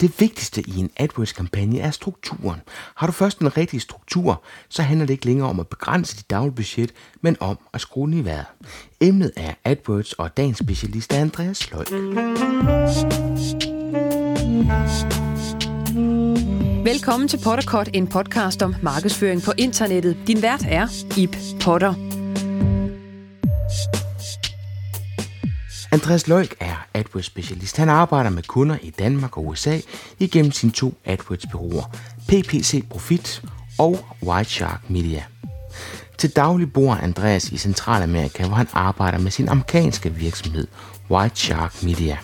Det vigtigste i en AdWords-kampagne er strukturen. Har du først den rigtige struktur, så handler det ikke længere om at begrænse dit daglige budget, men om at skrue den i vejret. Emnet er AdWords, og dagens specialist er Andreas Løg. Velkommen til Potterkort, en podcast om markedsføring på internettet. Din vært er Ip Potter. Andreas Løjk er AdWords-specialist. Han arbejder med kunder i Danmark og USA igennem sine to AdWords-byråer, PPC Profit og White Shark Media. Til daglig bor Andreas i Centralamerika, hvor han arbejder med sin amerikanske virksomhed, White Shark Media.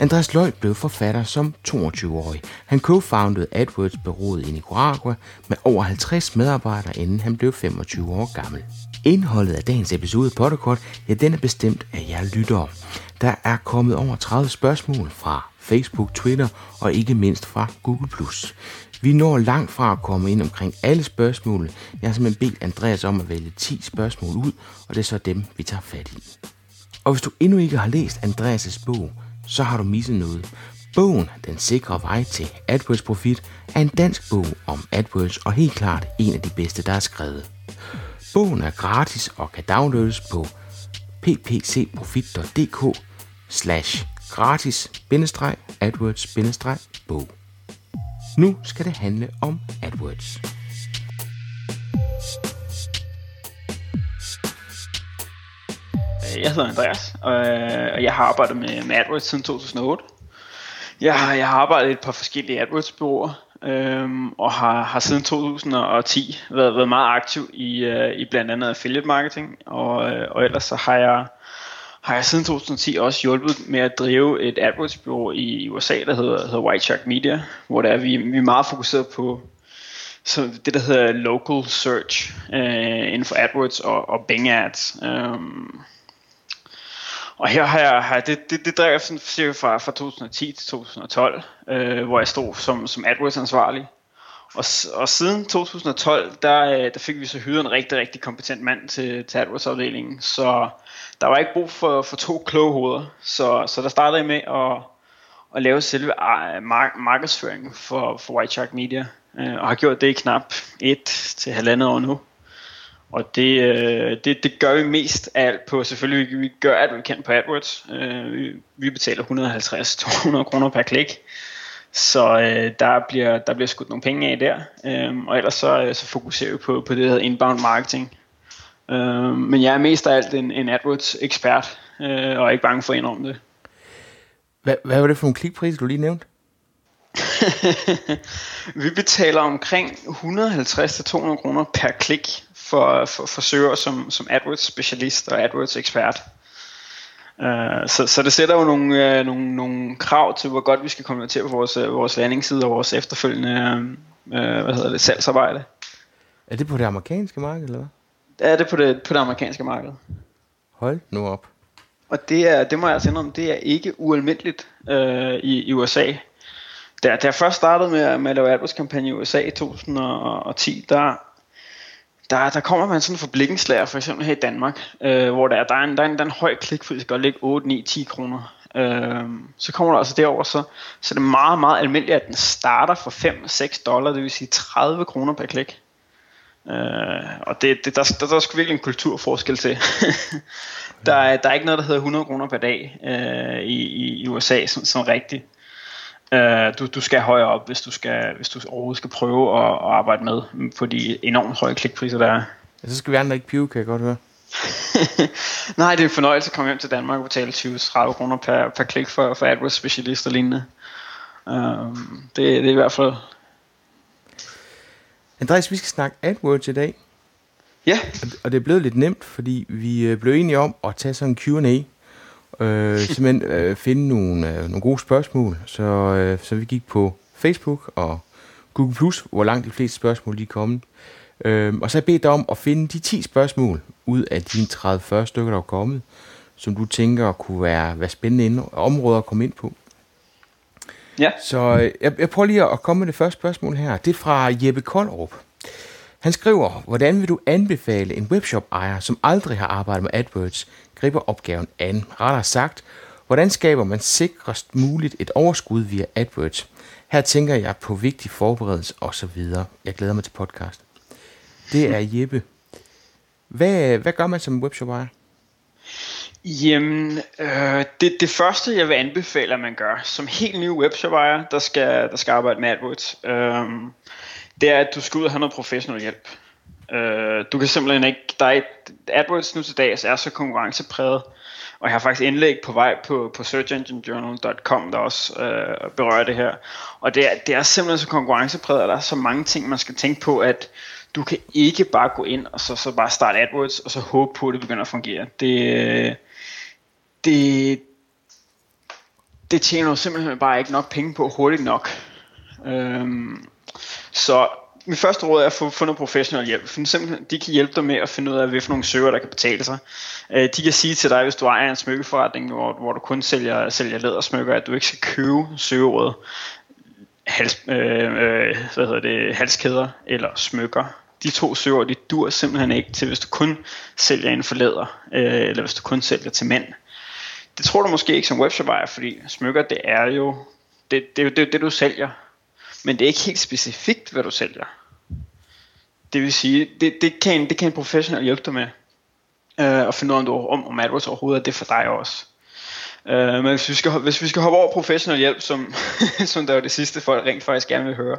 Andreas Løjt blev forfatter som 22-årig. Han co-founded AdWords-byrået i Nicaragua med over 50 medarbejdere, inden han blev 25 år gammel. Indholdet af dagens episode Potterkort, ja, den er bestemt af jer lyttere. Der er kommet over 30 spørgsmål fra Facebook, Twitter og ikke mindst fra Google+. Vi når langt fra at komme ind omkring alle spørgsmål. Jeg har simpelthen bedt Andreas om at vælge 10 spørgsmål ud, og det er så dem, vi tager fat i. Og hvis du endnu ikke har læst Andreas' bog, så har du misset noget. Bogen, Den sikre vej til AdWords Profit, er en dansk bog om AdWords og helt klart en af de bedste, der er skrevet. Bogen er gratis og kan downloades på ppcprofit.dk slash gratis AdWords bog. Nu skal det handle om AdWords. Øh, jeg hedder Andreas, øh, og jeg har arbejdet med, AdWords siden 2008. Jeg har, jeg har arbejdet i et par forskellige AdWords-byråer, øhm, og har, har siden 2010 været, været meget aktiv i, øh, i blandt andet affiliate marketing, og, øh, og ellers så har jeg, har jeg siden 2010 også hjulpet med at drive et AdWords-bureau i, USA, der hedder, hedder White Shark Media, hvor der er, vi, vi er meget fokuseret på så det, der hedder local search øh, inden for AdWords og, og Bing Ads. Øh, og her har jeg, har det, det, det drev jeg sådan cirka fra, fra 2010 til 2012, øh, hvor jeg stod som, som AdWords ansvarlig. Og, og siden 2012, der, øh, der fik vi så hyret en rigtig, rigtig kompetent mand til, til AdWords-afdelingen. Så der var ikke brug for, for to kloge hoveder. Så, så der startede jeg med at, at lave selve ah, mark- markedsføringen for, for White Shark Media. Øh, og har gjort det i knap et til halvandet år nu. Og det, øh, det, det gør vi mest af alt på, selvfølgelig vi gør alt, vi kan på AdWords. Øh, vi, vi betaler 150-200 kroner per klik. Så øh, der, bliver, der bliver skudt nogle penge af der. Øh, og ellers så, så fokuserer vi på, på det, der hedder inbound marketing. Øh, men jeg er mest af alt en, en AdWords ekspert, øh, og er ikke bange for at indrømme det. Hvad, hvad var det for nogle klikpriser, du lige nævnte? vi betaler omkring 150-200 kroner per klik for, for, for søger som, som AdWords specialist og AdWords ekspert. Uh, så, så det sætter jo nogle, uh, nogle, nogle krav til, hvor godt vi skal konvertere på vores, uh, vores landingsside og vores efterfølgende uh, hvad hedder det, salgsarbejde. Er det på det amerikanske marked, eller hvad? Ja, det er på det, på det amerikanske marked. Hold nu op. Og det er, det må jeg altså indrømme, det er ikke ualmindeligt uh, i, i USA. Da, da jeg først startede med, med at lave AdWords-kampagne i USA i 2010, der der, der kommer man sådan for blikkenslager, for eksempel her i Danmark, øh, hvor der er, der, er en, der, er en, der er en høj klikpris, der kan ligge 8, 9, 10 kroner. Øh, så kommer der altså derover så, så det er meget, meget almindeligt, at den starter for 5-6 dollar, det vil sige 30 kroner per klik. Øh, og det, det, der, der, der er sgu virkelig en kulturforskel til. der, er, der er ikke noget, der hedder 100 kroner per dag øh, i, i, i USA, sådan, sådan rigtigt. Uh, du, du skal højere op, hvis du, skal, hvis du overhovedet skal prøve at, at arbejde med på de enormt høje klikpriser, der er. Ja, så skal vi andre ikke pive, kan jeg godt høre. Nej, det er en fornøjelse at komme hjem til Danmark og betale 20-30 kroner per, per klik for, for AdWords specialist og lignende. Uh, det, det er i hvert fald... Andreas, vi skal snakke AdWords i dag. Ja. Og det er blevet lidt nemt, fordi vi øh, blev enige om at tage sådan en Q&A øh, simpelthen øh, finde nogle, øh, nogle gode spørgsmål. Så, øh, så vi gik på Facebook og Google+, Plus, hvor langt de fleste spørgsmål lige er kommet. Øh, og så har jeg bedt dig om at finde de 10 spørgsmål ud af de 30-40 stykker, der er kommet, som du tænker kunne være, være spændende ind, områder at komme ind på. Ja. Så øh, jeg, jeg prøver lige at komme med det første spørgsmål her. Det er fra Jeppe Koldrup. Han skriver, hvordan vil du anbefale en webshop-ejer, som aldrig har arbejdet med AdWords, griber opgaven an. Rettere sagt, Hvordan skaber man sikrest muligt et overskud via AdWords? Her tænker jeg på vigtig forberedelse osv. Jeg glæder mig til podcast. Det er Jeppe. Hvad, hvad gør man som webshop ejer? Jamen, øh, det, det første jeg vil anbefale, at man gør, som helt ny webshop ejer, der skal, der skal arbejde med AdWords, øh, det er, at du skal ud og have noget professionel hjælp. Øh, du kan simpelthen ikke, der er et, AdWords nu til dags er så konkurrencepræget, og jeg har faktisk indlæg på vej på, på searchenginejournal.com, der også øh, berører det her. Og det er, det er simpelthen så konkurrencepræget, og der er så mange ting, man skal tænke på, at du kan ikke bare gå ind og så, så bare starte AdWords, og så håbe på, at det begynder at fungere. Det, det, det tjener jo simpelthen bare ikke nok penge på hurtigt nok. Øhm, så mit første råd er at få, få noget professionel hjælp. For simpelthen, de kan hjælpe dig med at finde ud af, hvilke nogle søger, der kan betale sig. Øh, de kan sige til dig, hvis du ejer en smykkeforretning, hvor, hvor du kun sælger, sælger lædersmykker, at du ikke skal købe søgerådet. hals, øh, øh, hvad hedder det, halskæder eller smykker. De to søger, de dur simpelthen ikke til, hvis du kun sælger inden for læder, øh, eller hvis du kun sælger til mænd. Det tror du måske ikke som webshop ejer, fordi smykker, det er jo det, det, det, det, det du sælger. Men det er ikke helt specifikt, hvad du sælger. Det vil sige, det, det, kan, en, det kan en professionel hjælpe dig med. Øh, at finde ud af, om, du, om, om AdWords overhovedet er det for dig også. Øh, men hvis vi, skal, hvis vi skal hoppe over professionel hjælp, som, som der er det sidste folk rent faktisk gerne vil høre,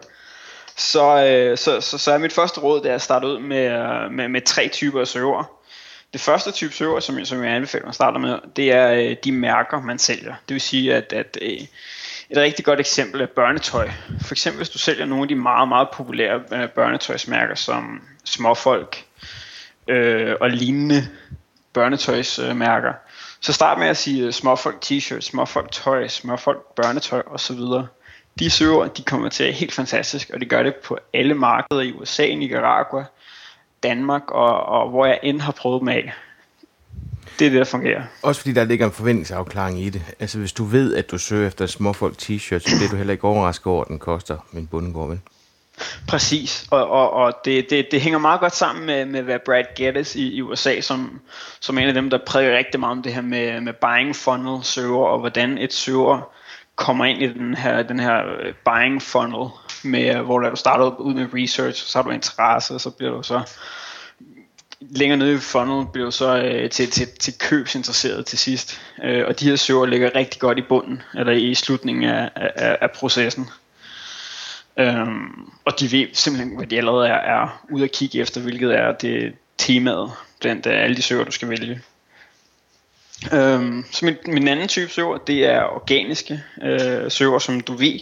så, øh, så, så, så er mit første råd, det er at starte ud med, øh, med, med tre typer af søger. Det første type søger, som, som jeg anbefaler at starte med, det er øh, de mærker, man sælger. Det vil sige, at, at øh, et rigtig godt eksempel er børnetøj. For eksempel hvis du sælger nogle af de meget, meget populære øh, børnetøjsmærker som Småfolk øh, og lignende børnetøjsmærker, så start med at sige øh, Småfolk t-shirts, Småfolk tøj, Småfolk børnetøj osv. De søger, de kommer til at helt fantastisk, og de gør det på alle markeder i USA, Nicaragua, Danmark og, og hvor jeg end har prøvet dem af det er det, der fungerer. Også fordi der ligger en forventningsafklaring i det. Altså hvis du ved, at du søger efter småfolk t-shirt, så bliver du heller ikke overrasket over, at den koster min bundegård, vel? Præcis, og, og, og det, det, det hænger meget godt sammen med, med hvad Brad Geddes i, i USA, som, som en af dem, der prædiker rigtig meget om det her med, med buying funnel søger, og hvordan et søger kommer ind i den her, den her øh, buying funnel, med, hvor du starter ud med research, så har du interesse, og så bliver du så længere nede i funnel blev så øh, til, til, til købsinteresseret til sidst. Øh, og de her søger ligger rigtig godt i bunden, eller i slutningen af, af, af processen. Øhm, og de ved simpelthen, hvad de allerede er, er ude at kigge efter, hvilket er det temaet blandt øh, alle de søger, du skal vælge. Øhm, så min, min anden type søger, det er organiske øh, søger, som du ved,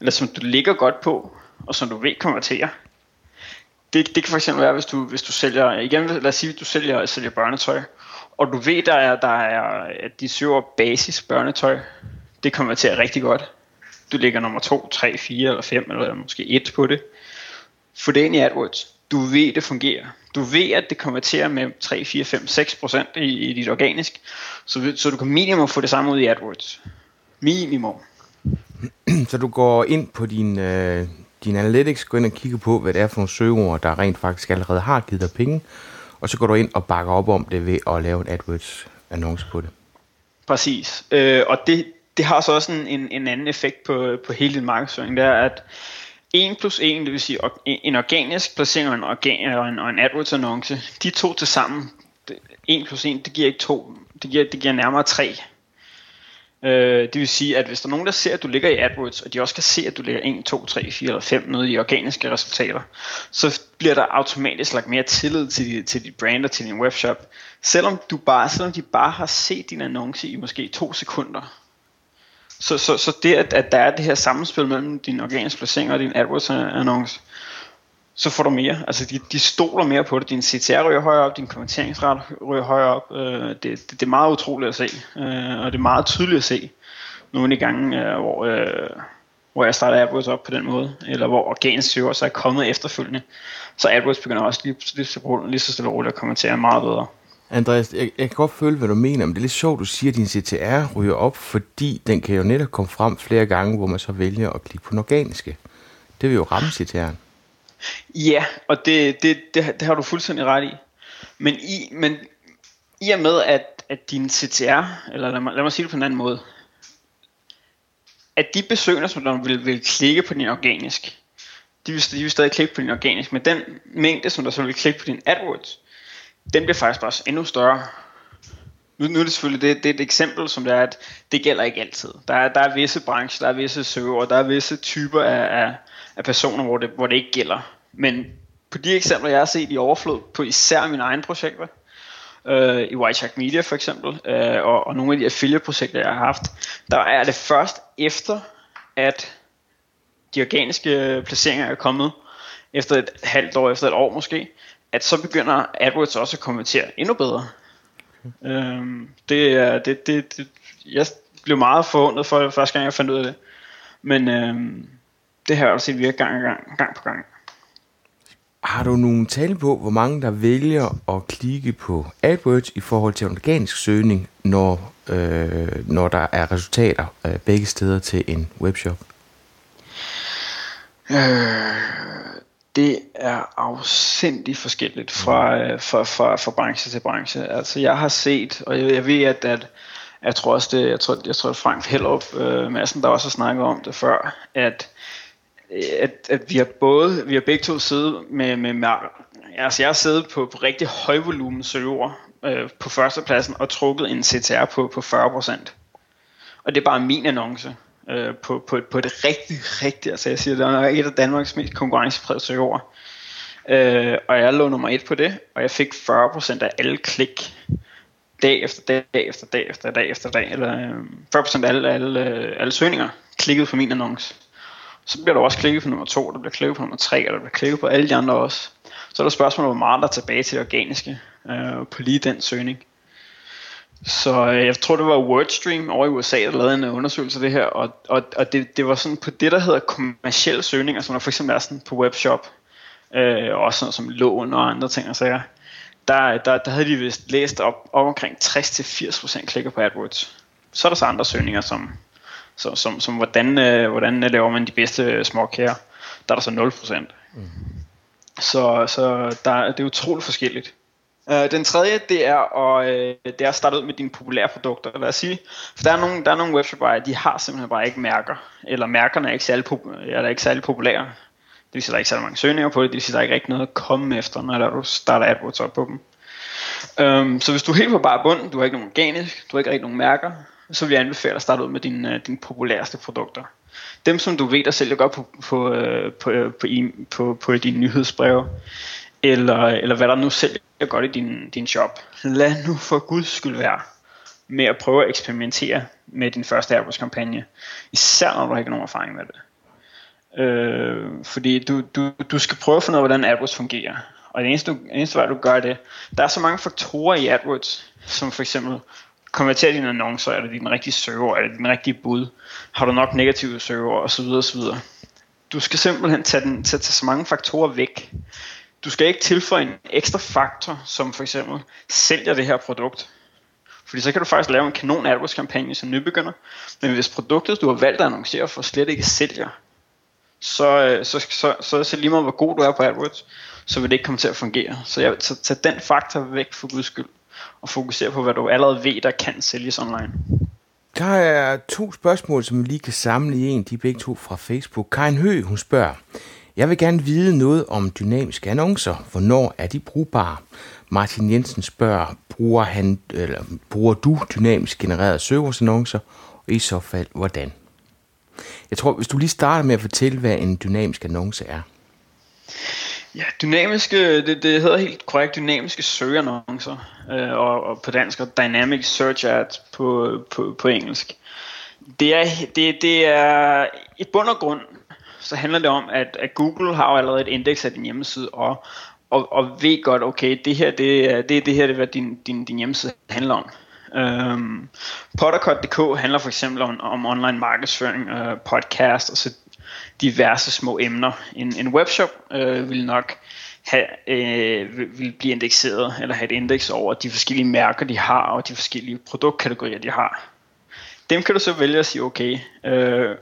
eller som du ligger godt på, og som du ved konverterer det, det kan fx være, hvis du, hvis du sælger, igen lad os sige, at du sælger, sælger børnetøj, og du ved, der er, der er, at de søger basis børnetøj, det kommer til at rigtig godt. Du ligger nummer 2, 3, 4 eller 5 eller måske 1 på det. Få det ind i AdWords. Du ved, det fungerer. Du ved, at det konverterer med 3, 4, 5, 6 procent i, i dit organisk. Så, så du kan minimum få det samme ud i AdWords. Minimum. Så du går ind på din, øh, din analytics, gå ind og kigge på, hvad det er for nogle søgeord, der rent faktisk allerede har givet dig penge, og så går du ind og bakker op om det ved at lave en AdWords-annonce på det. Præcis, øh, og det, det har så også en, en, en anden effekt på, på hele din markedsføring, det er, at 1 plus 1, det vil sige en organisk placering og en, organ, og en, og en AdWords-annonce, de to til sammen, 1 plus 1, det giver ikke 2, det giver, det giver nærmere 3. Øh, det vil sige, at hvis der er nogen, der ser, at du ligger i AdWords, og de også kan se, at du ligger 1, 2, 3, 4 eller 5 nede i organiske resultater, så bliver der automatisk lagt mere tillid til, til dit brand og til din webshop. Selvom, du bare, selvom de bare har set din annonce i måske to sekunder. Så, så, så det, at, at der er det her sammenspil mellem din organiske placering og din AdWords-annonce, så får du mere. Altså de, de stoler mere på det. Din CTR ryger højere op, din konverteringsret ryger højere op. Øh, det, det, det er meget utroligt at se, øh, og det er meget tydeligt at se nogle af de gange, øh, hvor, øh, hvor jeg starter AdWords op på den måde, eller hvor organisk søger så er kommet efterfølgende. Så AdWords begynder også lige, lige, lige, lige så stille og roligt at kommentere meget bedre. Andreas, jeg, jeg kan godt føle, hvad du mener, men det er lidt sjovt, du siger, at din CTR ryger op, fordi den kan jo netop komme frem flere gange, hvor man så vælger at klikke på den organiske. Det vil jo ramme CTR'en. Ja, og det, det, det, det har du fuldstændig ret i. Men i, men i og med, at, at din CTR, eller lad mig, lad mig sige det på en anden måde, at de besøgende, som der vil, vil klikke på din organisk, de vil, de vil stadig klikke på din organisk, men den mængde, som der så vil klikke på din AdWords, den bliver faktisk bare endnu større. Nu, nu er det selvfølgelig det, det er et eksempel, som det er, at det gælder ikke altid. Der er, der er visse brancher, der er visse server, der er visse typer af, af, af personer, hvor det, hvor det ikke gælder. Men på de eksempler, jeg har set i overflod på især mine egne projekter, øh, i White Shark Media for eksempel, øh, og, og nogle af de affiliate-projekter, jeg har haft, der er det først efter, at de organiske placeringer er kommet, efter et halvt år, efter et år måske, at så begynder AdWords også at konvertere endnu bedre. Øhm, det er, det, det, det, jeg blev meget forundret for det første gang, jeg fandt ud af det. Men øhm, det har jeg også set virke gang, gang, gang på gang. Har du nogle tal på, hvor mange der vælger at klikke på AdWords i forhold til organisk søgning, når, øh, når der er resultater øh, begge steder til en webshop? Øh, det er afsindigt forskelligt fra, øh, fra, fra, fra branche til branche. Altså jeg har set, og jeg, jeg ved, at, at jeg tror også det, jeg tror, jeg tror Frank Hellup øh, Madsen, der også har snakket om det før, at at, at vi har både, vi har begge to siddet med, med, med altså jeg har siddet på, på rigtig højvolumen server øh, på førstepladsen og trukket en CTR på, på 40%. Og det er bare min annonce øh, på, på, på det rigtig, rigtig, altså jeg siger, det er et af Danmarks mest konkurrenceprægede server. Øh, og jeg lå nummer et på det, og jeg fik 40% af alle klik dag efter dag, dag efter dag efter dag efter dag, eller øh, 40% af alle, alle, øh, alle søgninger klikkede på min annonce. Så bliver der også klikket på nummer 2, der bliver klikket på nummer 3, og der bliver klikket på alle de andre også. Så er der spørgsmålet, hvor meget der er tilbage til det organiske øh, på lige den søgning. Så øh, jeg tror det var Wordstream over i USA, der lavede en øh, undersøgelse af det her, og, og, og det, det var sådan på det, der hedder kommersielle søgninger, altså som der for eksempel er sådan på webshop, øh, også sådan som lån og andre ting og sager. Der, der, der havde de vist læst op, op omkring 60-80% klikker på AdWords. Så er der så andre søgninger, som så, som, som hvordan, øh, hvordan laver man de bedste småkager? Der er der så 0%. Mm. Så, så der, det er utroligt forskelligt. Uh, den tredje, det er, at, uh, det er at starte ud med dine populære produkter. Lad os sige, for der er nogle, der er nogle webshopper, de har simpelthen bare ikke mærker. Eller mærkerne er ikke særlig, pop- er ikke særlig populære. Det vil sige, der er ikke særlig mange søgninger på det. Det vil sige, der er ikke rigtig noget at komme efter, når du starter AdWords op på dem. Um, så hvis du er helt på bare bund, du har ikke nogen organisk, du har ikke rigtig nogen mærker, så vil jeg anbefale at starte ud med dine, øh, dine populæreste produkter. Dem, som du ved, der sælger godt på, på, øh, på, øh, på, på, på, på dine nyhedsbreve, eller, eller hvad der nu sælger godt i din, din shop. Lad nu for guds skyld være med at prøve at eksperimentere med din første AdWords-kampagne. Især når du ikke har nogen erfaring med det. Øh, fordi du, du, du skal prøve at finde ud af, hvordan AdWords fungerer. Og det eneste, du, eneste vej, du gør det, der er så mange faktorer i AdWords, som for eksempel, konverterer dine annoncer, er det din rigtige server, er det din rigtige bud, har du nok negative server osv. osv. Du skal simpelthen tage, den, tage, tage så mange faktorer væk. Du skal ikke tilføje en ekstra faktor, som for eksempel sælger det her produkt. Fordi så kan du faktisk lave en kanon AdWords kampagne som nybegynder. Men hvis produktet, du har valgt at annoncere for, slet ikke sælger, så, øh, så, så, så, så lige meget hvor god du er på AdWords, så vil det ikke komme til at fungere. Så, jeg, så tage den faktor væk for guds skyld og fokusere på, hvad du allerede ved, der kan sælges online. Der er to spørgsmål, som vi lige kan samle i en. De er begge to fra Facebook. Karin Hø, hun spørger, jeg vil gerne vide noget om dynamiske annoncer. Hvornår er de brugbare? Martin Jensen spørger, bruger, han, eller, bruger du dynamisk genererede søgeordsannoncer? Og i så fald, hvordan? Jeg tror, hvis du lige starter med at fortælle, hvad en dynamisk annonce er. Ja, dynamiske, det, det hedder helt korrekt dynamiske søgeannoncer, øh, og, og på dansk og dynamic search ads på, på, på engelsk. Det er, det, det er i bund og grund, så handler det om, at, at Google har jo allerede et indeks af din hjemmeside, og, og, og ved godt, okay, det her, det, er, det, det her, det er, hvad din, din, din hjemmeside handler om. Øhm, Pottercut.dk handler for eksempel om, om online markedsføring, øh, podcast og så diverse små emner. En, en webshop øh, vil nok have, øh, vil blive indekseret, eller have et indeks over de forskellige mærker, de har, og de forskellige produktkategorier, de har. Dem kan du så vælge at sige, okay, øh,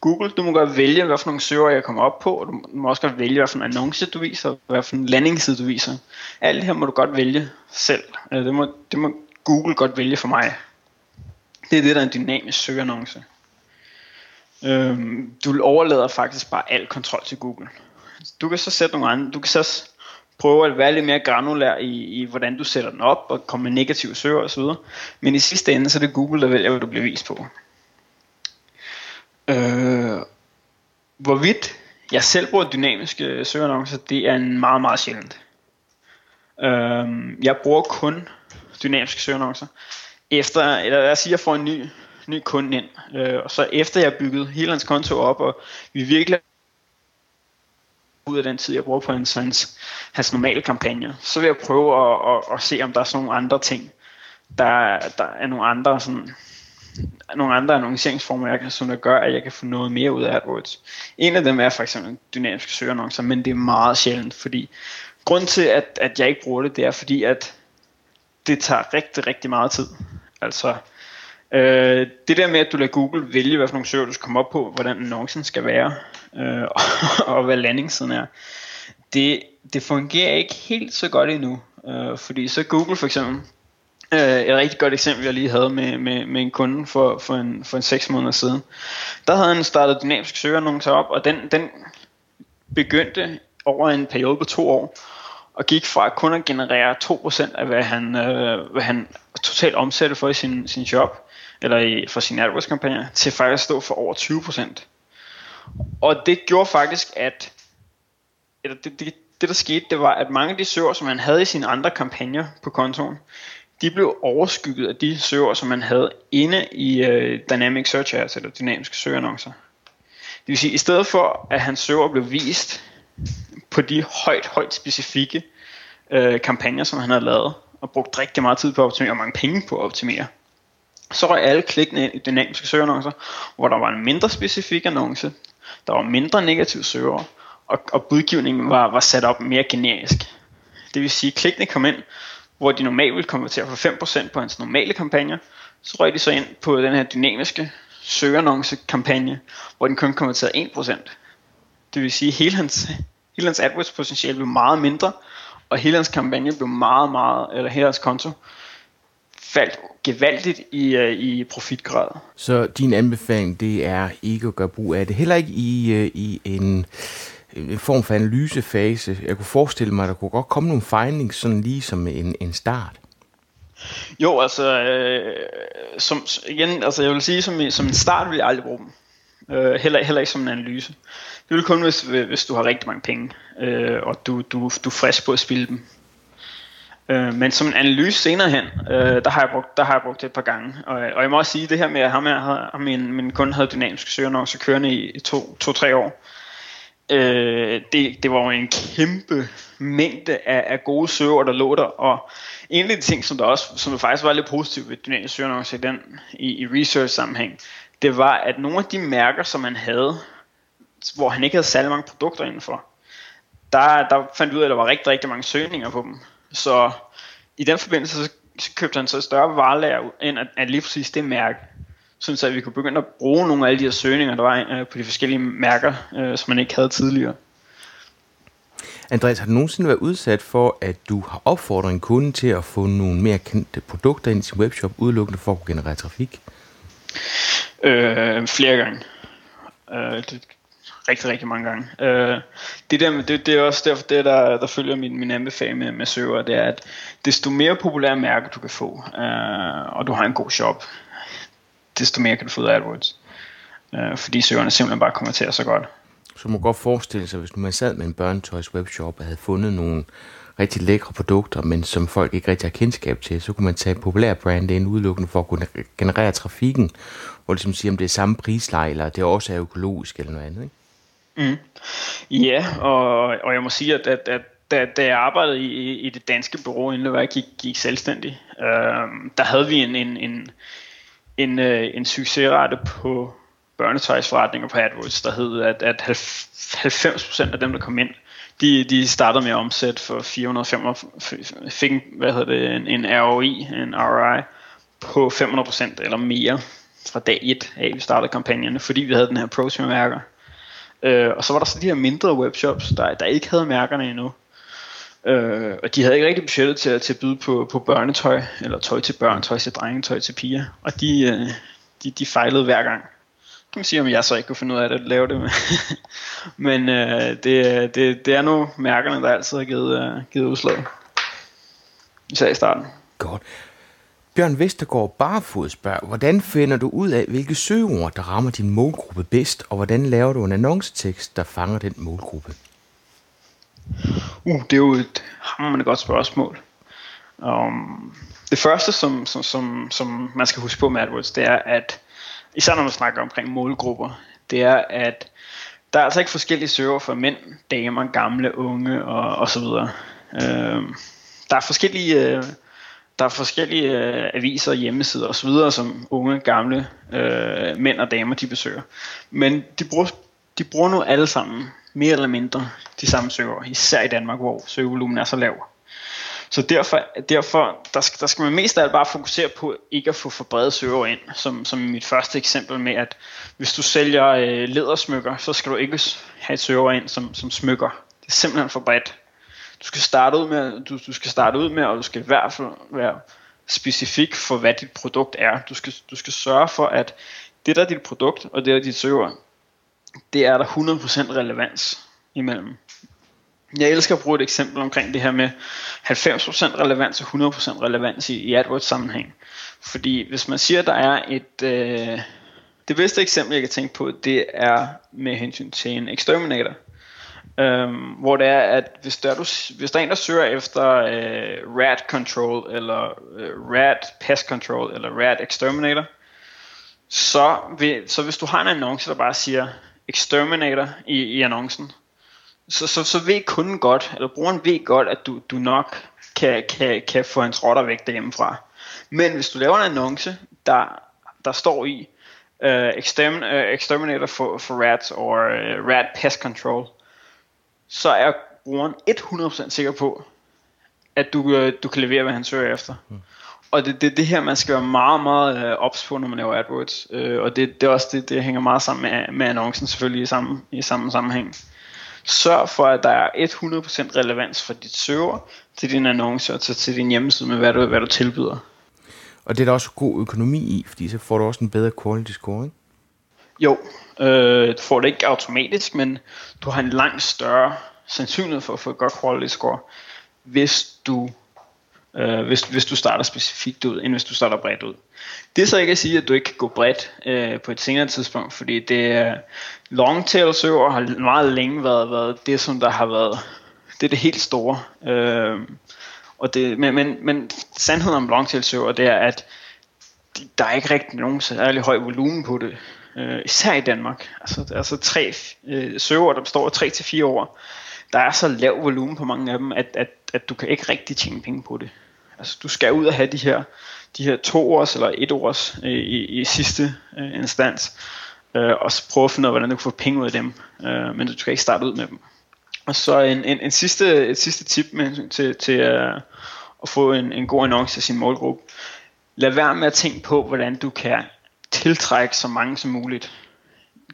Google, du må godt vælge, hvad for nogle søger jeg kommer op på, og du må også godt vælge, hvad for en annonce du viser, hvad for en landingsside du viser. Alt det her må du godt vælge selv. Øh, det, må, det må Google godt vælge for mig, det er det, der er en dynamisk søgeannonce. Øhm, du overlader faktisk bare al kontrol til Google. Du kan så sætte nogle andre, du kan så prøve at være lidt mere granulær i, i hvordan du sætter den op, og komme med negative søger osv. Men i sidste ende, så er det Google, der vælger, hvad du bliver vist på. Øh, hvorvidt jeg selv bruger dynamiske søgeannoncer, det er en meget, meget sjældent. Øh, jeg bruger kun dynamiske søgeannoncer. Efter, eller lad os sige, at jeg får en ny, ny kunde ind, øh, og så efter jeg byggede hele hans konto op, og vi virkelig ud af den tid, jeg bruger på hans, hans, hans normale kampagne, så vil jeg prøve at, at, at se, om der er sådan nogle andre ting, der, der er nogle andre sådan, nogle andre annonceringsformer, som der gør, at jeg kan få noget mere ud af AdWords. En af dem er for eksempel dynamiske søgeannoncer, men det er meget sjældent, fordi grund til, at, at jeg ikke bruger det, det er fordi, at det tager rigtig, rigtig meget tid. Altså, øh, det der med, at du lader Google vælge, hvad for nogle søger du skal komme op på, hvordan annoncen skal være, øh, og, og hvad landingssiden er, det, det fungerer ikke helt så godt endnu. Øh, fordi så Google for eksempel, øh, et rigtig godt eksempel, jeg lige havde med, med, med en kunde for, for, en, for en 6 måneder siden. Der havde han startet dynamisk søgeannoncer op, og den, den begyndte over en periode på to år, og gik fra kun at generere 2% af hvad han, øh, hvad han totalt omsatte for i sin, sin job, eller i, for sin AdWords kampagne, til faktisk at stå for over 20%. Og det gjorde faktisk, at eller det, det, det der skete, det var, at mange af de søger, som han havde i sine andre kampagner på kontoen, de blev overskygget af de søger, som man havde inde i øh, Dynamic Search Ads, eller dynamiske søgeannoncer. Det vil sige, at i stedet for, at hans søger blev vist på de højt, højt specifikke øh, kampagner, som han havde lavet, og brugt rigtig meget tid på at optimere, og mange penge på at optimere, så røg alle klikkene ind i dynamiske søgeannoncer, hvor der var en mindre specifik annonce, der var mindre negative søger, og, og budgivningen var, var sat op mere generisk. Det vil sige, at klikkene kom ind, hvor de normalt ville konvertere for 5% på hans normale kampagne, så røg de så ind på den her dynamiske søgeannonce kampagne, hvor den kun konverterede 1%. Det vil sige, at hele hans, hele hans AdWords potentiale blev meget mindre, og hele hans kampagne blev meget, meget, eller hele hans konto, faldt gevaldigt i, uh, i profitgrad. Så din anbefaling, det er ikke at gøre brug af det. Heller ikke i, uh, i en, en form for analysefase. Jeg kunne forestille mig, at der kunne godt komme nogle findings, sådan lige som en, en start. Jo, altså, øh, som, igen, altså jeg vil sige, som, som en start vil jeg aldrig bruge dem. Øh, heller, heller ikke som en analyse. Det vil kun, hvis, hvis du har rigtig mange penge, øh, og du, du, du er frisk på at spille dem. Øh, men som en analyse senere hen, øh, der, har jeg brugt, der har jeg brugt det et par gange. Og, og jeg må også sige, det her med, at ham, jeg havde, min, min kunde havde dynamiske søgeannoncer kørende i, i to-tre to, to, år, øh, det, det var jo en kæmpe mængde af, af gode søger, der lå der. Og en af de ting, som der også som der faktisk var lidt positivt ved dynamiske søgeannoncer i, den, i, i research sammenhæng, det var, at nogle af de mærker, som han havde, hvor han ikke havde særlig mange produkter indenfor, der, der fandt vi ud af, at der var rigtig, rigtig mange søgninger på dem. Så i den forbindelse, så, købte han så et større varelager end at, at lige præcis det mærke. Sådan så at vi kunne begynde at bruge nogle af alle de her søgninger, der var øh, på de forskellige mærker, øh, som man ikke havde tidligere. Andreas, har du nogensinde været udsat for, at du har opfordret en kunde til at få nogle mere kendte produkter ind i sin webshop, udelukkende for at kunne generere trafik? Øh, flere gange. Øh, det rigtig, rigtig mange gange. Øh, det, der, det, det er også derfor, det der, der følger min, min anbefaling med, med søger, det er, at desto mere populære mærker du kan få, øh, og du har en god shop, desto mere kan du få ud af AdWords. Øh, fordi søgerne simpelthen bare kommer til så godt. Så man kan godt forestille sig, hvis man sad med en børnetøjs webshop og havde fundet nogle rigtig lækre produkter, men som folk ikke rigtig har kendskab til, så kunne man tage populære brand ind udelukkende for at kunne generere trafikken, og ligesom sige, om det er samme prisleje, eller det også er økologisk eller noget andet. Ikke? Mm. Ja, og, og jeg må sige, at, at, at da, da jeg arbejdede i, i det danske bureau, inden jeg gik, gik selvstændig, øh, der havde vi en, en, en, en, øh, en succesrate på børnetøjsforretninger på AdWords, der hed, at, at 90% af dem, der kom ind, de, de startede med at omsætte for 405, fik en, hvad hedder det, en, en ROI, en ROI, på 500% eller mere fra dag 1 af, vi startede kampagnerne, fordi vi havde den her pro-mærker. Øh, og så var der så de her mindre webshops, der, der ikke havde mærkerne endnu. Øh, og de havde ikke rigtig budgettet til, til at byde på, på børnetøj, eller tøj til børn, tøj til drenge, tøj til piger. Og de, øh, de, de fejlede hver gang. Kan man sige, om jeg så ikke kunne finde ud af det, at lave det. Men øh, det, det, det er nu mærkerne, der altid har givet, øh, givet udslag. Især i starten. Godt. Bjørn Vestergaard Barfod spørger, hvordan finder du ud af, hvilke søgeord, der rammer din målgruppe bedst, og hvordan laver du en annoncetekst, der fanger den målgruppe? Uh, det er jo et hammerende godt spørgsmål. Um, det første, som, som, som, som man skal huske på med AdWords, det er, at især når man snakker omkring målgrupper, det er, at der er altså ikke forskellige søger for mænd, damer, gamle, unge og, og så videre. Uh, der er forskellige... Uh, der er forskellige øh, aviser, hjemmesider osv., som unge, gamle øh, mænd og damer de besøger. Men de bruger, de bruger nu alle sammen mere eller mindre de samme søger, især i Danmark, hvor søgevolumen er så lav. Så derfor, derfor der, skal, der skal man mest af alt bare fokusere på ikke at få for brede søger ind, som, som i mit første eksempel med, at hvis du sælger øh, ledersmykker, så skal du ikke have et søger ind som, som smykker. Det er simpelthen for bredt. Du skal starte ud med, du, du skal starte ud med, og du skal i hvert fald være specifik for, hvad dit produkt er. Du skal, du skal sørge for, at det der er dit produkt, og det der er dit søger, det er der 100% relevans imellem. Jeg elsker at bruge et eksempel omkring det her med 90% relevans og 100% relevans i, i AdWords sammenhæng. Fordi hvis man siger, at der er et... Øh, det bedste eksempel, jeg kan tænke på, det er med hensyn til en exterminator. Øhm, hvor det er, at hvis der, du, hvis der er en, der søger efter øh, rat control, eller øh, rat pest control, eller rat exterminator, så, vil, så hvis du har en annonce, der bare siger exterminator i, i annoncen, så, så, så ved kunden godt, eller brugeren ved godt, at du, du nok kan, kan, kan få hans rotter væk derhjemmefra. Men hvis du laver en annonce, der, der står i øh, uh, extermin, uh, øh, exterminator for, for rats, or uh, rat pest control, så er brugeren 100% sikker på, at du, uh, du kan levere, hvad han søger efter. Mm. Og det er det, det her, man skal være meget, meget uh, ops på, når man laver AdWords. Uh, og det, det er også det, det hænger meget sammen med, med annoncen selvfølgelig i samme, i samme sammenhæng. Sørg for, at der er 100% relevans fra dit server til din annonce og til, til din hjemmeside med, hvad du, hvad du tilbyder. Og det er der også god økonomi i, fordi så får du også en bedre quality score, ikke? Jo, øh, du får det ikke automatisk, men du har en langt større sandsynlighed for at få et godt quality score, hvis du øh, hvis, hvis du starter specifikt ud, end hvis du starter bredt ud. Det er så ikke at sige, at du ikke kan gå bredt øh, på et senere tidspunkt, fordi det er long tail søger har meget længe været, været det, som der har været, det er det helt store. Øh, og det, men, men, men sandheden om long tail søger, det er, at der er ikke rigtig nogen særlig høj volumen på det. Øh, især i Danmark. Altså, altså tre øh, søger, der består af 3 til fire år. Der er så lav volumen på mange af dem, at, at, at du kan ikke rigtig tjene penge på det. Altså, du skal ud og have de her, de her to års eller et års øh, i, i sidste øh, instans, øh, og så prøve at finde ud af, hvordan du kan få penge ud af dem, øh, men du skal ikke starte ud med dem. Og så en, en, en sidste, et sidste tip med, til, til øh, at få en, en god annonce af sin målgruppe. Lad være med at tænke på, hvordan du kan tiltrække så mange som muligt.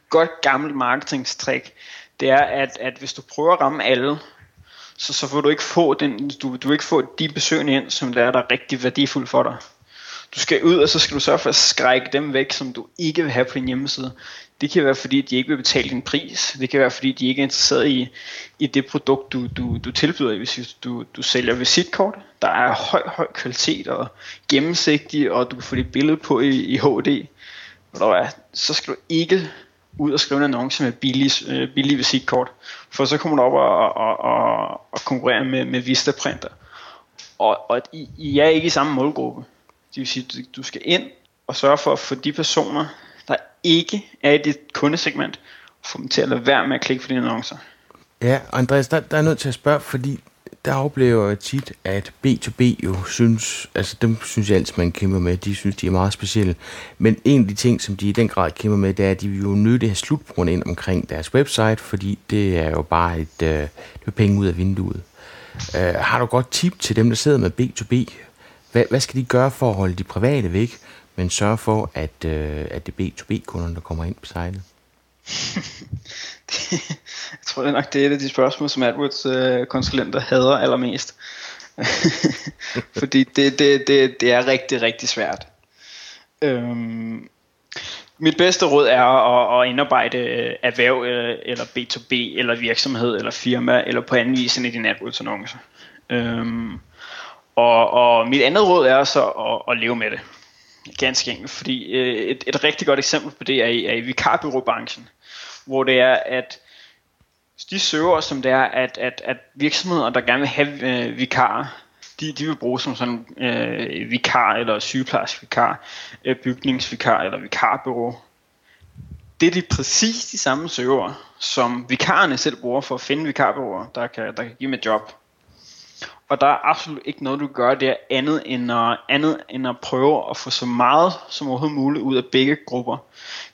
Godt gammelt marketingstrik, det er, at, at hvis du prøver at ramme alle, så, så får du ikke få den, du, du ikke få de besøgende ind, som der er der er rigtig værdifuldt for dig. Du skal ud, og så skal du sørge for at skrække dem væk, som du ikke vil have på din hjemmeside. Det kan være fordi, de ikke vil betale din pris. Det kan være fordi, de ikke er interesseret i, i det produkt, du, du, du tilbyder. Hvis du, du sælger visitkort, der er høj, høj kvalitet og gennemsigtig, og du kan få dit billede på i, i HD. Så skal du ikke ud og skrive en annonce med billige, øh, billige visitkort. For så kommer du op og, og, og, og konkurrere med, med Vista printer. Og, og I, I er ikke i samme målgruppe. Det vil sige, du, du skal ind og sørge for at få de personer, der ikke er i dit kundesegment, få dem til at lade være med at klikke på dine annoncer. Ja, Andreas, der, der er nødt til at spørge, fordi der oplever jeg tit, at B2B jo synes, altså dem synes jeg altid, man kæmper med, de synes, de er meget specielle. Men en af de ting, som de i den grad kæmper med, det er, at de vil jo nødt have slutbrugerne ind omkring deres website, fordi det er jo bare et, øh, det er penge ud af vinduet. Øh, har du godt tip til dem, der sidder med B2B? Hvad, hvad skal de gøre for at holde de private væk, men sørge for, at, øh, at det er B2B-kunderne, der kommer ind på sitet? Jeg tror det er nok, det er et af de spørgsmål, som AdWords-konsulenter øh, hader allermest. Fordi det, det, det, det er rigtig, rigtig svært. Øhm, mit bedste råd er at, at indarbejde øh, erhverv øh, eller B2B eller virksomhed eller firma eller på anden vis i din AdWords annonce. Øhm, og, og mit andet råd er så at, at leve med det. Ganske enkelt, fordi et, et rigtig godt eksempel på det er i, er i vikarbyråbranchen, hvor det er, at de søger, som det er, at, at, at virksomheder, der gerne vil have øh, vikarer, de, de vil bruge som sådan øh, vikar eller sygeplejerske vikar, øh, bygningsvikar eller vikarbyrå. Det er de præcis de samme søger, som vikarerne selv bruger for at finde vikarbyråer, der kan, der kan give dem et job. Og der er absolut ikke noget, du gør der andet end at, andet end at prøve at få så meget som overhovedet muligt ud af begge grupper.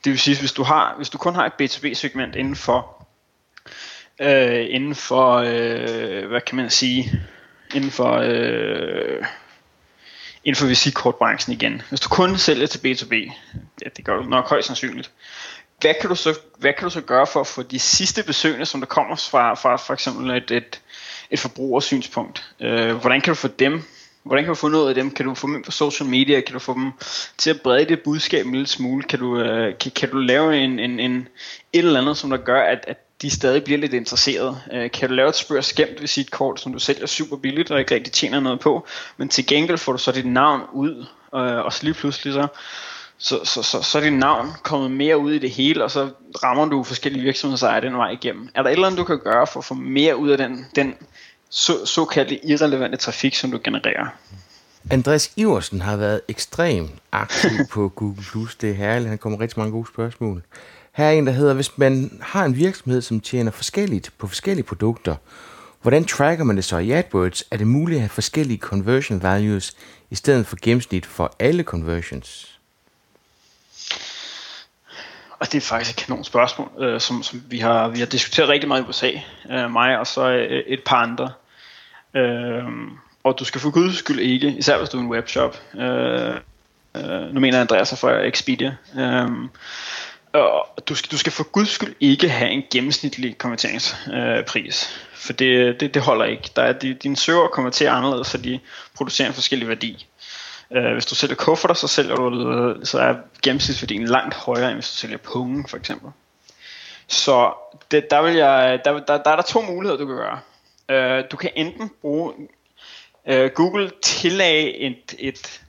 Det vil sige, hvis du, har, hvis du kun har et B2B-segment inden for, øh, inden for øh, hvad kan man sige, inden for, øh, inden for visitkortbranchen igen. Hvis du kun sælger til B2B, ja, det gør du nok højst sandsynligt, hvad kan, du så, hvad kan du så gøre for at få de sidste besøgende, som der kommer fra, fra for eksempel et, et, et forbrugersynspunkt, øh, hvordan kan du få dem Hvordan kan du få noget af dem? Kan du få dem ind på social media? Kan du få dem til at brede det budskab en lille smule? Kan du, øh, kan, kan du lave en, en, en, et eller andet, som der gør, at, at de stadig bliver lidt interesserede. Øh, kan du lave et spørg skæmt visitkort, som du sælger super billigt og ikke rigtig tjener noget på, men til gengæld får du så dit navn ud, øh, og så lige pludselig så, så, så, så, så er dit navn kommet mere ud i det hele, og så rammer du forskellige virksomhedsejere den vej igennem. Er der et eller andet, du kan gøre for at få mere ud af den, den så, såkaldte irrelevante trafik, som du genererer? Andreas Iversen har været ekstremt aktiv på Google+. Det er herligt. Han kommer rigtig mange gode spørgsmål. Her er en, der hedder, hvis man har en virksomhed, som tjener forskelligt på forskellige produkter, hvordan tracker man det så i AdWords? Er det muligt at have forskellige conversion values i stedet for gennemsnit for alle conversions? Og det er faktisk et kanon spørgsmål, øh, som, som vi, har, vi har diskuteret rigtig meget i USA, øh, mig og så øh, et par andre. Øh, og du skal for guds skyld ikke, især hvis du er en webshop, øh, øh, nu mener Andreas fra Expedia, øh, og du skal, du skal for guds skyld ikke have en gennemsnitlig konverteringspris. Øh, for det, det, det holder ikke. Der er, din dine søger konverterer anderledes, så de producerer en forskellig værdi. Øh, hvis du sælger kufferter, så sælger du, så er gennemsnitsværdien langt højere, end hvis du sælger punge, for eksempel. Så det, der, vil jeg, der, der, der er der to muligheder, du kan gøre. Øh, du kan enten bruge øh, Google tillagde et, et,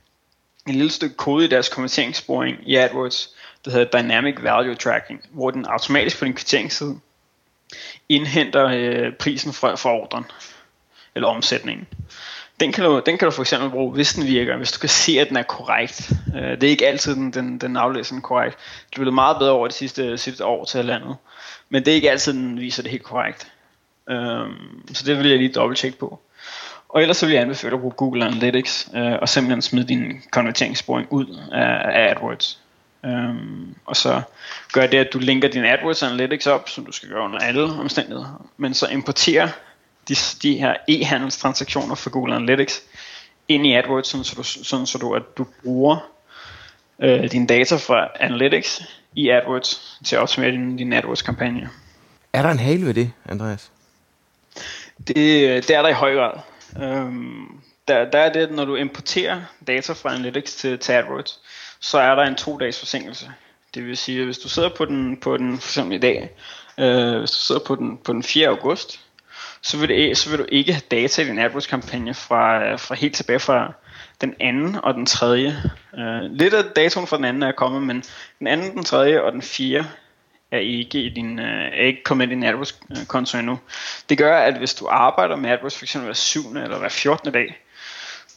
et lille stykke kode i deres konverteringssporing i AdWords, der hedder Dynamic Value Tracking, hvor den automatisk på din kvitteringsside indhenter øh, prisen fra, fra ordren, eller omsætningen. Den kan, du, den kan du for eksempel bruge, hvis den virker, hvis du kan se, at den er korrekt. Øh, det er ikke altid, den, den, den aflæser den korrekt. Det er blevet meget bedre over de sidste, sidste år til andet. Men det er ikke altid, den viser det helt korrekt. Øh, så det vil jeg lige dobbelttjekke på. Og ellers så vil jeg anbefale at bruge Google Analytics øh, og simpelthen smide din konverteringssporing ud af, af AdWords. Øhm, og så gør det, at du linker din AdWords Analytics op, som du skal gøre under alle omstændigheder, men så importerer de, de her e-handelstransaktioner fra Google Analytics ind i AdWords, sådan så du, sådan så du, at du bruger øh, dine data fra Analytics i AdWords til at optimere din, din AdWords-kampagne. Er der en hale ved det, Andreas? Det, øh, det er der i høj grad. Øhm, der, der er det, når du importerer data fra Analytics til, til AdWords, så er der en to dages forsinkelse. Det vil sige, at hvis du sidder på den, på den for eksempel i dag, øh, hvis du sidder på den, på den 4. august, så vil, det, e, så vil du ikke have data i din AdWords-kampagne fra, øh, fra helt tilbage fra den anden og den tredje. Øh, lidt af datoen fra den anden er kommet, men den anden, den tredje og den fjerde er ikke, i din, øh, er ikke kommet i din AdWords-konto endnu. Det gør, at hvis du arbejder med AdWords eksempel hver 7. eller hver 14. dag,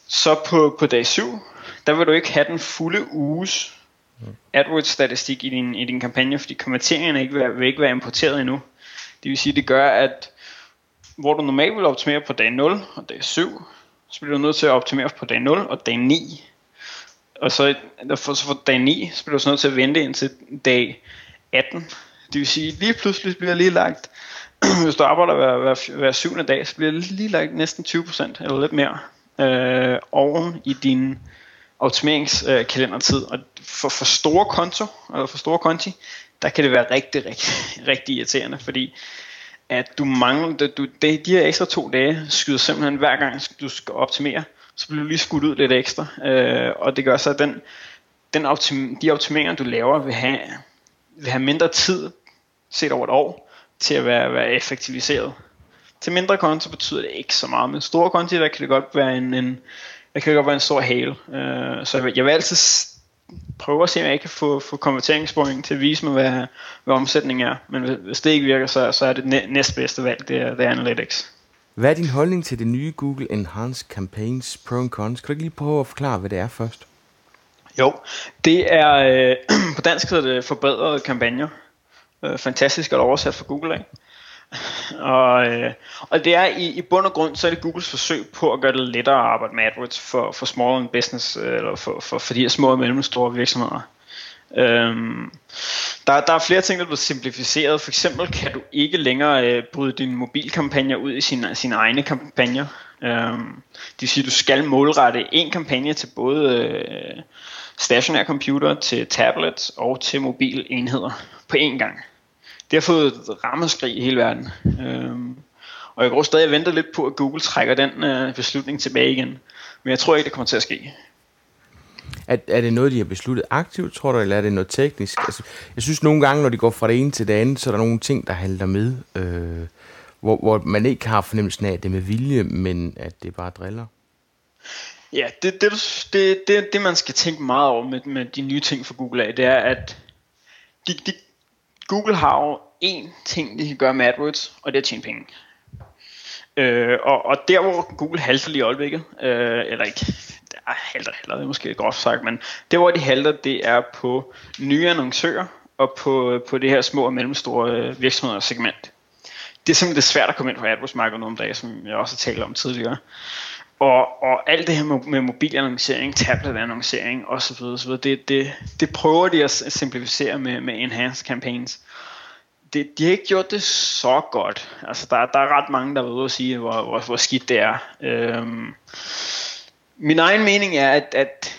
så på, på dag 7, der vil du ikke have den fulde uges AdWords-statistik i din, i din kampagne, fordi konverteringerne ikke vil, vil ikke være importeret endnu. Det vil sige, det gør, at hvor du normalt vil optimere på dag 0 og dag 7, så bliver du nødt til at optimere på dag 0 og dag 9. Og så, så for dag 9, så bliver du så nødt til at vente indtil dag 18. Det vil sige, lige pludselig bliver lige lagt, hvis du arbejder hver, hver, hver syvende dag, så bliver det lige lagt næsten 20% eller lidt mere øh, oven i din optimeringskalendertid. Øh, og for, for store konto, eller for store konti, der kan det være rigtig, rigtig, rigtig irriterende, fordi at du mangler, du, det, de her ekstra to dage skyder simpelthen hver gang du skal optimere, så bliver du lige skudt ud lidt ekstra, øh, og det gør så, at den, den optim, de optimeringer, du laver, vil have, vil have mindre tid set over et år til at være, være effektiviseret. Til mindre konti betyder det ikke så meget, men store konti, der kan det godt være en, en der kan det godt være en stor hale. Øh, så jeg vil altid prøve at se, om jeg kan få, få konverteringspoint til at vise mig, hvad, hvad omsætningen er. Men hvis det ikke virker, så, så er det næstbedste valg, det er, det er Analytics. Hvad er din holdning til det nye Google Enhanced Campaigns Pro and Cons? Kan du ikke lige prøve at forklare, hvad det er først? Jo, det er øh, på dansk hedder det forbedrede kampagner. Øh, fantastisk at oversat fra Google af. Og, øh, og det er i, i bund og grund, så er det Googles forsøg på at gøre det lettere at arbejde med AdWords for, for small and business, øh, eller for, for, for de her små og mellemstore virksomheder. Øhm, der, der er flere ting, der er blevet simplificeret. For eksempel kan du ikke længere øh, bryde dine mobilkampagner ud i sine, sine egne kampagner. Øhm, det vil sige, at du skal målrette en kampagne til både øh, stationær computer, til tablet og til mobil enheder på én gang det har fået et rammeskrig i hele verden. Øhm, og jeg går stadig og venter lidt på, at Google trækker den øh, beslutning tilbage igen. Men jeg tror ikke, det kommer til at ske. Er, er det noget, de har besluttet aktivt, tror du, eller er det noget teknisk? Altså, jeg synes nogle gange, når de går fra det ene til det andet, så er der nogle ting, der halter med, øh, hvor, hvor man ikke har fornemmelsen af, at det er med vilje, men at det bare driller. Ja, det, det, det, det, det man skal tænke meget over med, med de nye ting fra Google af, det er, at de, de Google har jo én ting, de kan gøre med AdWords, og det er at tjene penge. Øh, og, og der hvor Google halter lige i øjeblikket, øh, eller ikke, der halter heller, det er måske groft sagt, men der hvor de halter, det er på nye annoncører, og på, på det her små og mellemstore øh, virksomheder segment. Det er simpelthen det svært at komme ind på AdWords-markedet nogle dage, som jeg også har talt om tidligere. Og, og alt det her med, med mobilannoncering, tablet-annoncering osv., osv. Det, det, det prøver de at simplificere med, med enhanced campaigns. Det, de har ikke gjort det så godt. Altså, der, der er ret mange, der er ude og sige, hvor, hvor, hvor skidt det er. Øhm, min egen mening er, at, at,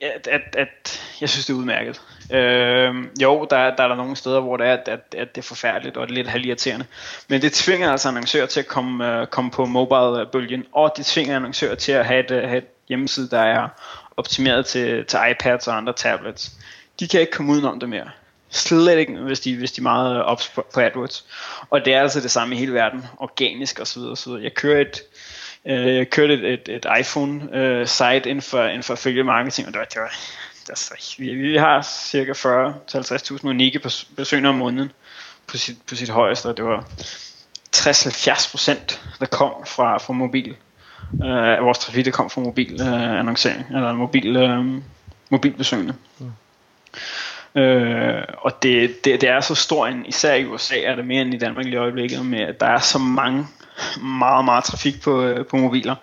at, at, at jeg synes, det er udmærket. Øh, jo, der, der er der nogle steder, hvor det er, at, at, at det er forfærdeligt og det er lidt halvirriterende. Men det tvinger altså annoncører til at komme, uh, komme på mobile-bølgen, og det tvinger annoncører til at have et, uh, have et hjemmeside, der er optimeret til, til iPads og andre tablets. De kan ikke komme udenom det mere. Slet ikke, hvis de, hvis de er meget øh, ops på, på AdWords. Og det er altså det samme i hele verden, organisk osv. osv. Jeg kører et, øh, jeg kørte et, et, et iPhone uh, site inden for, inden for følge marketing, og det var, det var altså, vi, vi har cirka 40-50.000 unikke besøgende om måneden på sit, på sit højeste, og det var 60-70% der kom fra, fra mobil. Øh, af vores trafik, der kom fra mobil øh, annoncering, eller mobil, øh, mobilbesøgende. Mm. Øh, og det, det, det er så stor en, især i USA er det mere end i Danmark i øjeblikket, med at der er så mange, meget, meget trafik på, øh, på mobiler,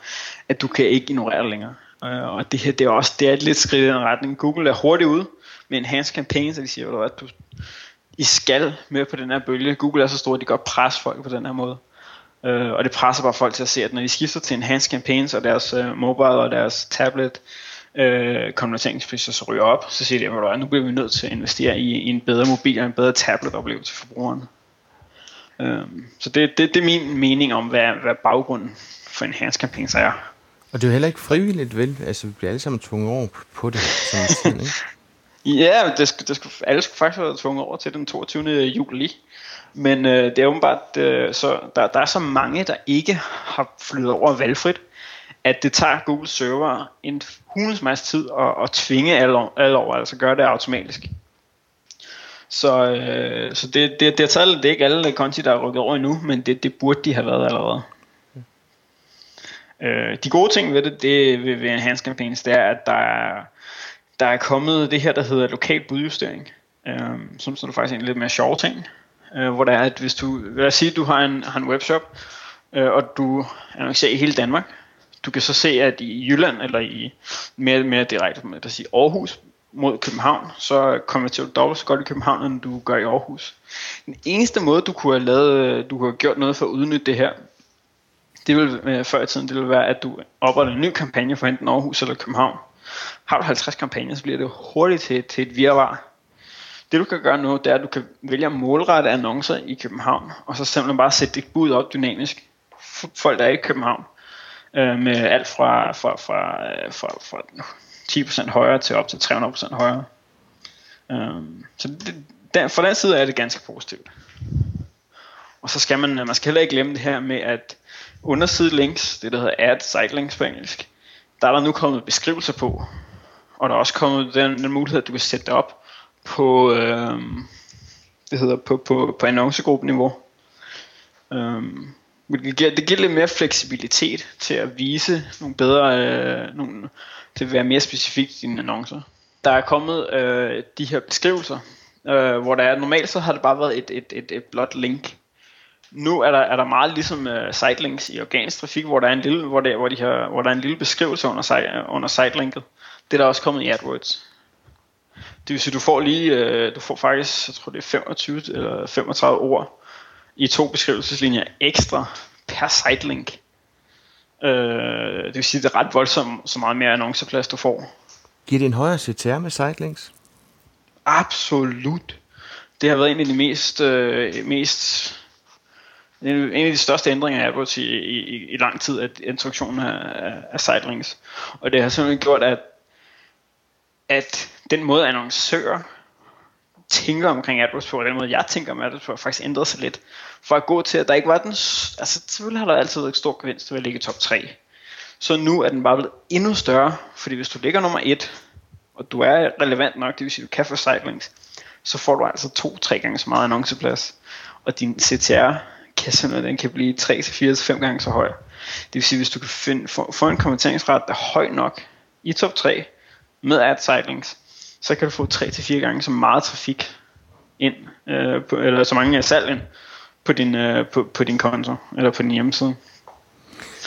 at du kan ikke ignorere det længere. Øh, og det her, det er også det er et lidt skridt i den retning. Google er hurtigt ude med enhanced campaigns, så de siger, at du, I skal med på den her bølge. Google er så stor, at de godt presser folk på den her måde. Øh, og det presser bare folk til at se, at når de skifter til enhanced campaigns, og deres øh, mobile og deres tablet øh, konverteringspriser så ryger op, så siger de, at nu bliver vi nødt til at investere i, i en bedre mobil og en bedre tablet oplevelse for brugerne. Uh, øh, så det, det, det er min mening om, hvad, hvad baggrunden for enhanced campaigns er. Og det er jo heller ikke frivilligt, vel? Altså, vi bliver alle sammen tvunget over på det, som tiden, ikke? Ja, det skulle, det skulle, alle skulle faktisk være tvunget over til den 22. juli. Men øh, det er åbenbart, øh, så der, der er så mange, der ikke har flyttet over valgfrit, at det tager Google server en hundens masse tid at, at tvinge alle, alle over, altså gøre det automatisk. Så, øh, så det, det, det, er taget, det er ikke alle konti, der er rykket over endnu, men det, det burde de have været allerede. Øh, de gode ting ved det, det ved, ved Enhanced Campaigns, det er, at der er, der er kommet det her, der hedder lokal budjustering, øh, som, som er faktisk en lidt mere sjov ting, øh, hvor der er, at hvis du, lad os sige, at du har en, har en webshop, øh, og du annoncerer i hele Danmark, du kan så se, at i Jylland, eller i mere, mere direkte, med at sige Aarhus, mod København, så konverterer du dobbelt så godt i København, end du gør i Aarhus. Den eneste måde, du kunne have, lavet, du kunne have gjort noget for at udnytte det her, det vil øh, før i tiden, det vil være, at du opretter en ny kampagne for enten Aarhus eller København. Har du 50 kampagner, så bliver det hurtigt til, til et virvar. Det du kan gøre nu, det er, at du kan vælge at målrette annoncer i København, og så simpelthen bare sætte dit bud op dynamisk. Folk, der er i København, øh, med alt fra, fra, fra, øh, fra, fra 10% højere til op til 300% højere. Um, så det, den, fra den side er det ganske positivt. Og så skal man, øh, man skal heller ikke glemme det her med, at underside links, det der hedder add site links på engelsk, der er der nu kommet beskrivelser på. Og der er også kommet den, den mulighed, at du kan sætte det op på, øhm, det hedder på, på, på annoncegruppeniveau. Øhm, det, giver, det giver lidt mere fleksibilitet til at vise nogle bedre, øh, nogle, til at være mere specifikt i dine annoncer. Der er kommet øh, de her beskrivelser, øh, hvor der er, normalt så har det bare været et, et, et, et blot link. Nu er der, er der meget ligesom uh, sitelinks i organisk trafik, hvor der er en lille, hvor der, hvor de har, hvor der er en lille beskrivelse under, under sitelinket. Det er der også kommet i AdWords. Det vil sige, du får lige, uh, du får faktisk, jeg tror det er 25 eller 35 ord i to beskrivelseslinjer ekstra per sitelink. Uh, det vil sige, det er ret voldsomt, så meget mere annonceplads du får. Giver det en højere CTR med sitelinks? Absolut. Det har været en af de mest, øh, mest en af de største ændringer af AdWords i, i, i lang tid, at introduktionen af, af sitelinks. Og det har simpelthen gjort, at, at den måde annoncører tænker omkring AdWords på, og den måde jeg tænker om AdWords på, faktisk ændret sig lidt. For at gå til, at der ikke var den, altså selvfølgelig har der altid været et stort gevinst ved at ligge i top 3. Så nu er den bare blevet endnu større, fordi hvis du ligger nummer 1, og du er relevant nok, det vil sige, du kan få sitelinks, så får du altså to-tre gange så meget annonceplads. Og din CTR kan simpelthen, den kan blive 3 til 4 til 5 gange så høj. Det vil sige, hvis du kan finde, få, få en konverteringsret, der er høj nok i top 3 med ad cyclings, så kan du få 3 til 4 gange så meget trafik ind, øh, på, eller så mange salg ind på din, øh, på, på din konto, eller på din hjemmeside.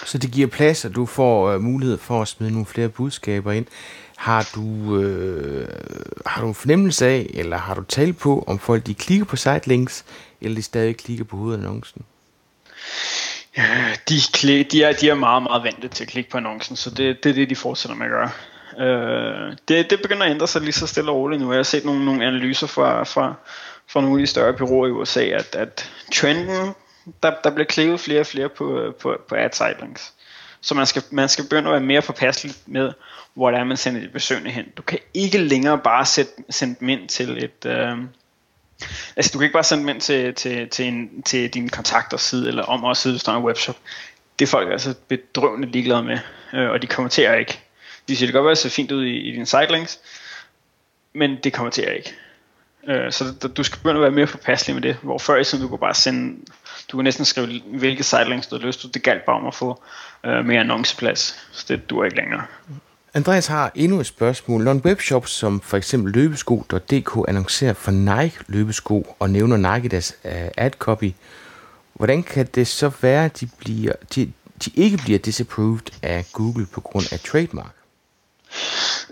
Så det giver plads, at du får øh, mulighed for at smide nogle flere budskaber ind. Har du, øh, har du en fornemmelse af, eller har du talt på, om folk de klikker på sitelinks, eller de stadig klikker på hovedannoncen? Ja, de, de, er, de er meget, meget vante til at klikke på annoncen, så det, det er det, de fortsætter med at gøre. Øh, det, det begynder at ændre sig lige så stille og roligt nu. Jeg har set nogle, nogle analyser fra, fra, fra nogle af de større byråer i USA, at, at trenden, der, der bliver klikket flere og flere på, på, på ad sitelinks. Så man skal, man skal begynde at være mere påpasselig med, hvor det er, man sender de besøgende hen. Du kan ikke længere bare sætte, sende dem ind til et... Øh, altså du kan ikke bare sende dem ind til, til, til, en, til din kontakters side, eller om også side, hvis der er en webshop. Det er folk altså bedrøvende ligeglade med, øh, og de kommenterer ikke. De siger, det kan godt være, at det ser fint ud i, i dine sitelinks, men det kommenterer ikke. Øh, så du, skal begynde at være mere forpasselig med det, hvor før i tiden du kunne bare sende, du kunne næsten skrive, hvilke sidelinks du havde lyst til. Det galt bare om at få øh, mere annonceplads, så det dur ikke længere. Andreas har endnu et spørgsmål. Når en webshop som for eksempel løbesko.dk annoncerer for Nike løbesko og nævner Nike i deres uh, ad copy, hvordan kan det så være, at de, bliver, de, de ikke bliver disapproved af Google på grund af trademark?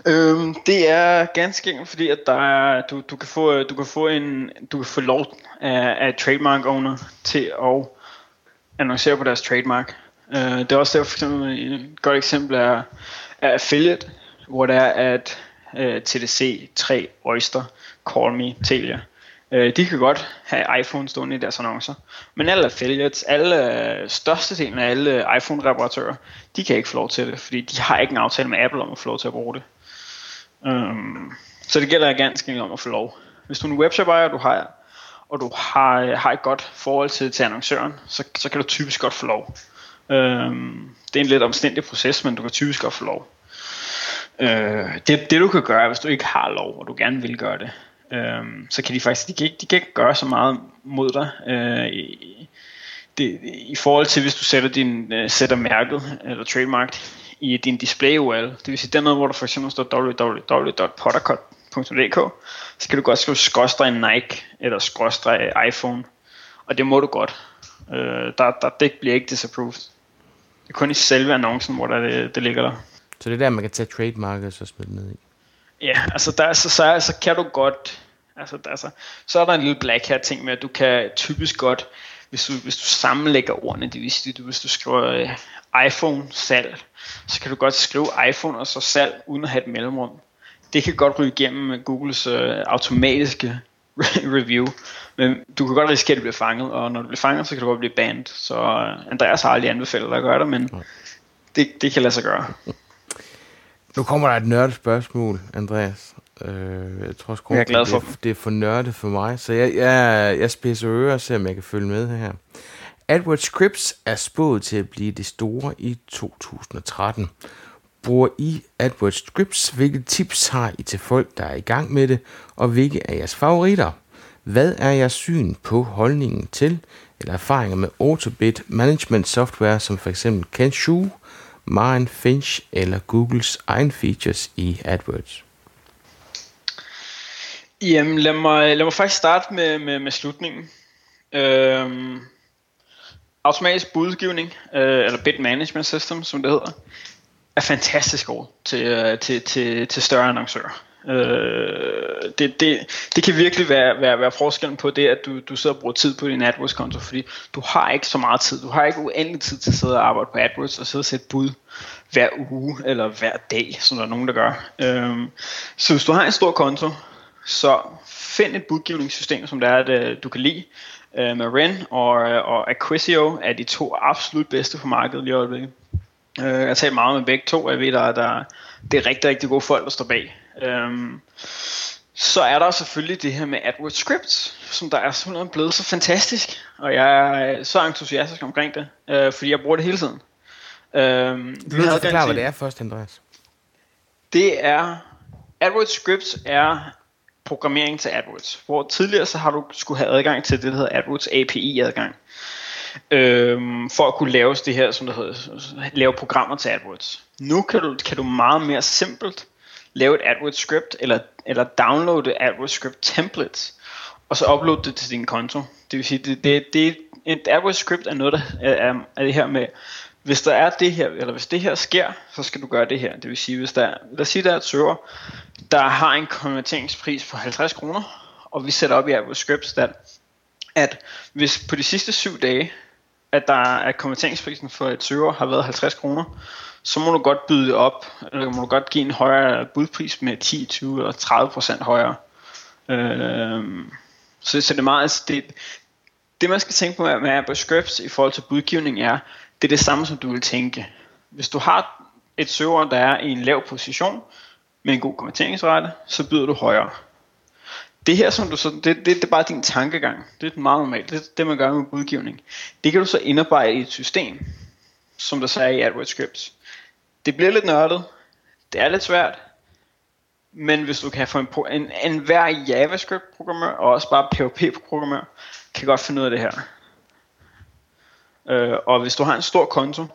Øhm, det er ganske enkelt fordi at der er, du, du kan få du kan få en du kan få lov af, af trademark owner til at annoncere på deres trademark. Øh, det er også der for eksempel et godt eksempel er er affiliate, hvor det er, at øh, TDC, 3, Oyster, Call Me, Telia, Øh, de kan godt have iPhone stående i deres annoncer. Men alle affiliates, alle uh, størstedelen af alle iPhone-reparatører, de kan ikke få lov til det, fordi de har ikke en aftale med Apple om at få lov til at bruge det. Um, så det gælder ganske enkelt om at få lov. Hvis du er en webshop ejer, du har, og du har, øh, har et godt forhold til, til annoncøren, så, så kan du typisk godt få lov. Um, det er en lidt omstændig proces, men du kan typisk godt få lov. Øh, det, det du kan gøre, hvis du ikke har lov, og du gerne vil gøre det, øh, så kan de faktisk, de kan, ikke, de kan ikke gøre så meget mod dig. Øh, i, det, I forhold til, hvis du sætter, din, øh, sætter mærket, eller trademark, i din display URL, det vil sige den hvor der for eksempel står www.pottercut.dk, så kan du godt skrive skråstreg Nike, eller skråstreg iPhone, og det må du godt. Øh, der, der, det bliver ikke disapproved. Det er kun i selve annoncen, hvor der det, det ligger der. Så det er der, man kan tage trademarket og så smide ned i? Ja, altså der, så, så, så kan du godt, altså, der, så, så er der en lille black hat ting med, at du kan typisk godt, hvis du, hvis du sammenlægger ordene, det vil sige, du, hvis du skriver uh, iPhone salg, så kan du godt skrive iPhone og så salg, uden at have et mellemrum. Det kan godt ryge igennem Googles uh, automatiske review. Men du kan godt risikere, at du bliver fanget, og når du bliver fanget, så kan du godt blive banned. Så uh, Andreas har aldrig anbefalet dig at gøre det, men det, det kan lade sig gøre. Nu kommer der et nørdet spørgsmål, Andreas. Øh, jeg tror også, jeg er glad for. Det, det er for nørdet for mig, så jeg, jeg, jeg spidser ører og ser, om jeg kan følge med her. AdWords Scripts er spået til at blive det store i 2013. Bruger I AdWords Scripts? Hvilke tips har I til folk, der er i gang med det? Og hvilke er jeres favoritter? Hvad er jeres syn på holdningen til eller erfaringer med Autobit management software som f.eks. Kenshu, Maren Finch eller Googles egen features i AdWords? Jamen, lad mig, lad mig faktisk starte med, med, med slutningen. Øhm, automatisk budgivning, øh, eller bid management system, som det hedder, er fantastisk god til, øh, til, til, til større annoncører. Øh, det, det, det kan virkelig være, være, være forskellen på det, at du, du sidder og bruger tid på din AdWords-konto, fordi du har ikke så meget tid. Du har ikke uendelig tid til at sidde og arbejde på AdWords og sidde og sætte bud hver uge eller hver dag, som der er nogen, der gør. Øh, så hvis du har en stor konto, så find et budgivningssystem, som der er, at du kan lide. Øh, Marin og, og Acquisio er de to absolut bedste på markedet lige i øjeblikket. Øh, jeg har talt meget med begge to, og jeg ved, at der, der, det er rigtig, rigtig gode folk, der står bag. Um, så er der selvfølgelig det her med AdWords Scripts, som der er simpelthen blevet så fantastisk, og jeg er så entusiastisk omkring det, uh, fordi jeg bruger det hele tiden. Uh, du vil forklare, hvad det er først, Andreas. Det er, AdWords Scripts er programmering til AdWords. Hvor tidligere så har du skulle have adgang til det, der hedder AdWords API adgang. Øhm, for at kunne lave det her, som det hedder, lave programmer til AdWords. Nu kan du, kan du meget mere simpelt lave et AdWords script, eller, eller downloade AdWords script templates, og så uploade det til din konto. Det vil sige, det, det, det, et AdWords script er noget, der er, er det her med, hvis der er det her, eller hvis det her sker, så skal du gøre det her. Det vil sige, hvis der, lad os sige, der er et server, der har en konverteringspris på 50 kroner, og vi sætter op i AdWords scripts, at, at hvis på de sidste syv dage, at der at konverteringsprisen for et server har været 50 kroner, så må du godt byde det op, eller må du godt give en højere budpris med 10, 20 eller 30 procent højere. Øh, så, så det er meget, altså det, det man skal tænke på med, med scripts i forhold til budgivning er, det er det samme som du vil tænke. Hvis du har et server, der er i en lav position, med en god konverteringsrate, så byder du højere. Det her, som du så, det, det, det er bare din tankegang. Det er meget normalt. Det er det, man gør med budgivning. Det kan du så indarbejde i et system, som der sagde i AdWords Scripts. Det bliver lidt nørdet. Det er lidt svært. Men hvis du kan få en, en, en hver JavaScript-programmør, og også bare PHP-programmør, kan godt finde ud af det her. Øh, og hvis du har en stor konto,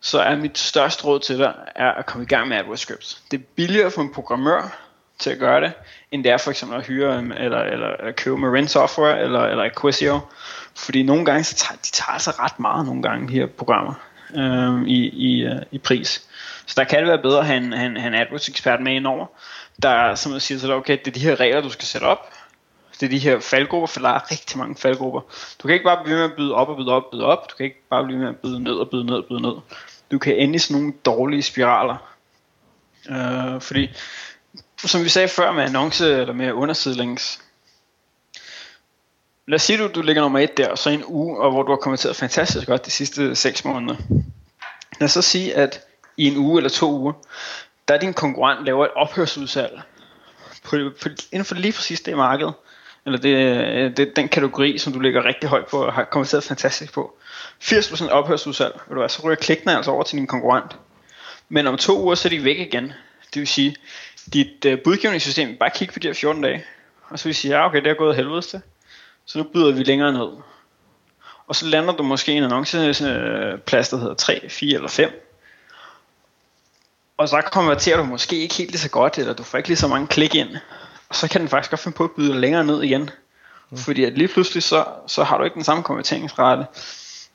så er mit største råd til dig er at komme i gang med AdWords Scripts. Det er billigere for en programmør til at gøre det, end det er for eksempel at hyre eller, eller, eller købe Marin Software eller, eller Acquisio. Fordi nogle gange, så tager, de tager altså ret meget nogle gange, de her programmer, øh, i, i, øh, i pris. Så der kan det være bedre at have en, have en, have en AdWords ekspert med indover, der som siger til dig, okay, det er de her regler, du skal sætte op, det er de her faldgrupper, for der er rigtig mange faldgrupper. Du kan ikke bare blive med at byde op og byde op og byde op. Du kan ikke bare blive med at byde ned og byde ned og byde ned. Du kan ende i sådan nogle dårlige spiraler. Øh, fordi, som vi sagde før med annonce eller med undersidelinks, lad os sige, du, du ligger nummer et der, og så en uge, og hvor du har kommenteret fantastisk godt de sidste 6 måneder. Lad os så sige, at i en uge eller to uger, der er din konkurrent laver et ophørsudsalg på, på, inden for lige præcis det marked, eller det, det, den kategori, som du ligger rigtig højt på og har kommenteret fantastisk på. 80% ophørsudsalg, vil du være, så ryger klikkene altså over til din konkurrent. Men om to uger, så er de væk igen. Det vil sige, dit uh, budgivningssystem, bare kig på de her 14 dage, og så vil sige, ja okay, det er gået helvedes til. Så nu byder vi længere ned. Og så lander du måske en annonceplads, der hedder 3, 4 eller 5. Og så konverterer du måske ikke helt lige så godt, eller du får ikke lige så mange klik ind. Og så kan den faktisk godt finde på at byde længere ned igen. Mm. Fordi at lige pludselig, så, så har du ikke den samme konverteringsrate,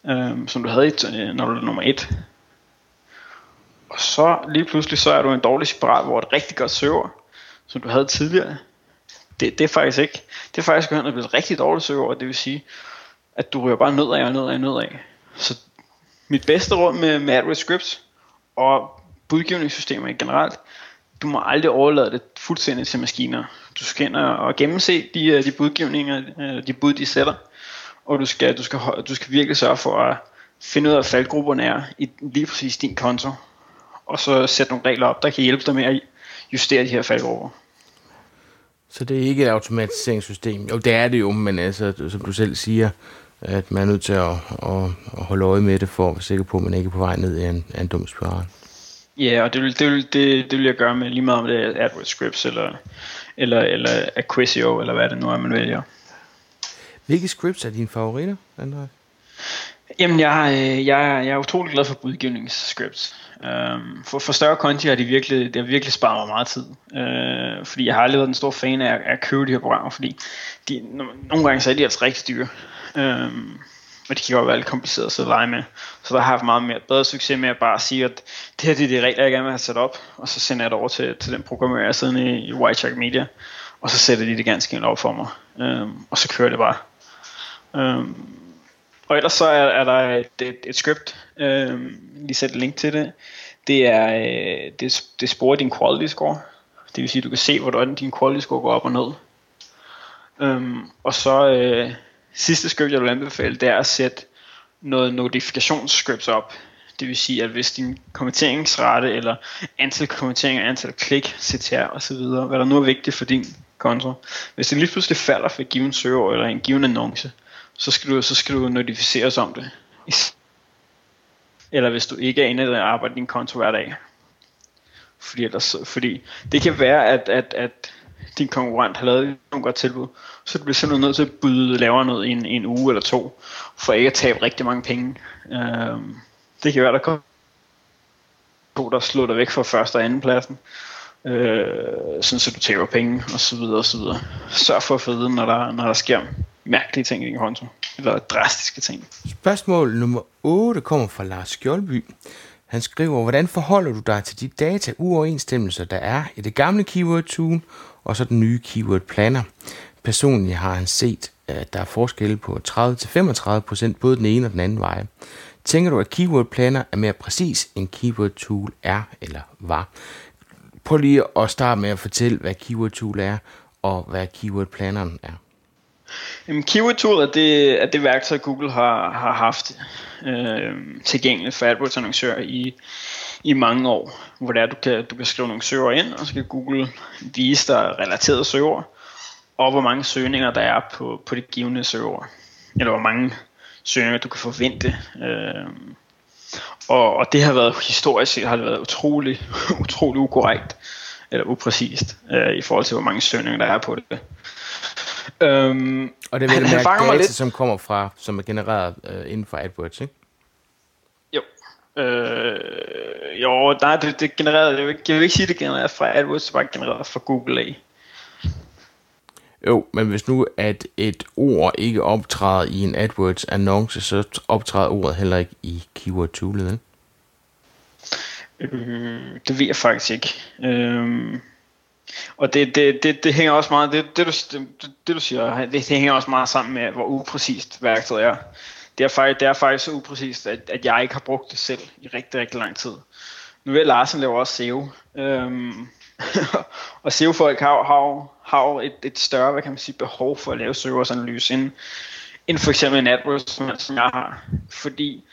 øhm, som du havde, øh, når du er nummer et. Og så lige pludselig, så er du en dårlig spiral, hvor et rigtig godt server, som du havde tidligere, det, det er faktisk ikke, det er faktisk gået at blive et rigtig dårligt server, det vil sige, at du ryger bare nedad og nedad og nedad. Så mit bedste råd med, med AdWords Scripts og budgivningssystemer generelt, du må aldrig overlade det fuldstændig til maskiner. Du skal ind og gennemse de, øh, de budgivninger, øh, de bud, de sætter. Og du skal, du skal, du skal virkelig sørge for at finde ud af, hvad faldgrupperne er i lige præcis din konto. Og så sætte nogle regler op, der kan hjælpe dig med at justere de her faldgrupper. Så det er ikke et automatiseringssystem? Jo, det er det jo, men altså, som du selv siger, at man er nødt til at, at, at holde øje med det, for at være sikker på, at man ikke er på vej ned i en, en dum spiral. Ja, og det vil, det, vil, det, det vil jeg gøre med lige meget om det er AdWords Scripts, eller, eller, eller Acquisio, eller hvad det nu er, man vælger. Hvilke scripts er dine favoritter, Andreas? Jamen, jeg, jeg, jeg er utrolig glad for budgivningsscripts. Um, for, for større konti har de virkelig, det har virkelig sparet mig meget tid. Øh, fordi jeg har aldrig været en stor fan af, at købe de her programmer, fordi de, nogle gange så er de altså rigtig dyre. Um, og de kan jo være lidt komplicerede at lege med. Så der har jeg haft meget mere, bedre succes med at bare sige, at det her det er de regler, jeg gerne vil have sat op, og så sender jeg det over til, til den programmør, jeg sidder i, i Whiteshark Media, og så sætter de det ganske enkelt op for mig, um, og så kører det bare. Um, og ellers så er, er der et, et, et script, um, lige sætte link til det. Det er øh, det, det sporer din quality score. Det vil sige, at du kan se, hvordan din quality score går op og ned. Øhm, og så øh, sidste script, jeg vil anbefale, det er at sætte noget notifikationsscripts op. Det vil sige, at hvis din kommenteringsrate eller antal kommenteringer, antal klik, CTR osv., hvad der nu er vigtigt for din konto, hvis det lige pludselig falder for et given server eller en given annonce, så skal du, så skal du notificeres om det. Eller hvis du ikke er inde der arbejder din konto hver dag. Fordi, ellers, fordi det kan være, at, at, at din konkurrent har lavet nogle godt tilbud, så du bliver simpelthen nødt til at byde lavere noget i en, en uge eller to, for ikke at tabe rigtig mange penge. Øhm, det kan være, der kommer to, der slår dig væk fra første og anden pladsen, øh, sådan så du taber penge, og så videre, og så videre. Sørg for at få vide, når der, når der sker mærkelige ting i din konto, eller drastiske ting. Spørgsmål nummer 8 kommer fra Lars Skjoldby. Han skriver, hvordan forholder du dig til de data uoverensstemmelser, der er i det gamle keyword tool, og så den nye keyword planner. Personligt har han set, at der er forskelle på 30-35% både den ene og den anden vej. Tænker du, at keyword planner er mere præcis end keyword tool er eller var? Prøv lige at starte med at fortælle, hvad keyword tool er, og hvad keyword planneren er. Jamen, Keyword Tool er det, er det værktøj, Google har, har haft øh, tilgængeligt for AdWords annoncører i, i mange år, hvor det er, du kan, du kan skrive nogle søger ind, og så kan Google vise dig relaterede søger, og hvor mange søgninger der er på, på det givende søger, eller hvor mange søgninger du kan forvente. Øh, og, og det har været historisk set har det været utrolig, utrolig ukorrekt, eller upræcist, øh, i forhold til hvor mange søgninger der er på det. Øhm, og det er vel mærke data, lidt. som kommer fra, som er genereret øh, inden for AdWords, ikke? Jo. Øh, jo, nej, det, det genereret, jeg vil, jeg vil ikke sige, det genereret fra AdWords, det var genereret fra Google A. Jo, men hvis nu at et ord ikke optræder i en AdWords annonce, så optræder ordet heller ikke i keyword toolet, ikke? Øh, det ved jeg faktisk ikke. Øh, og det, det, det, det hænger også meget, det, det, du, det, det du siger, det, det hænger også meget sammen med, hvor upræcist værktøjet er. Det er faktisk, det er faktisk så upræcist, at, at jeg ikke har brugt det selv i rigtig, rigtig lang tid. Nu ved Larsen laver også SEO. Øhm, og SEO-folk har, har, har et, et større, hvad kan man sige, behov for at lave søgeårsanalyse end, end for eksempel en AdWords, som jeg har. Fordi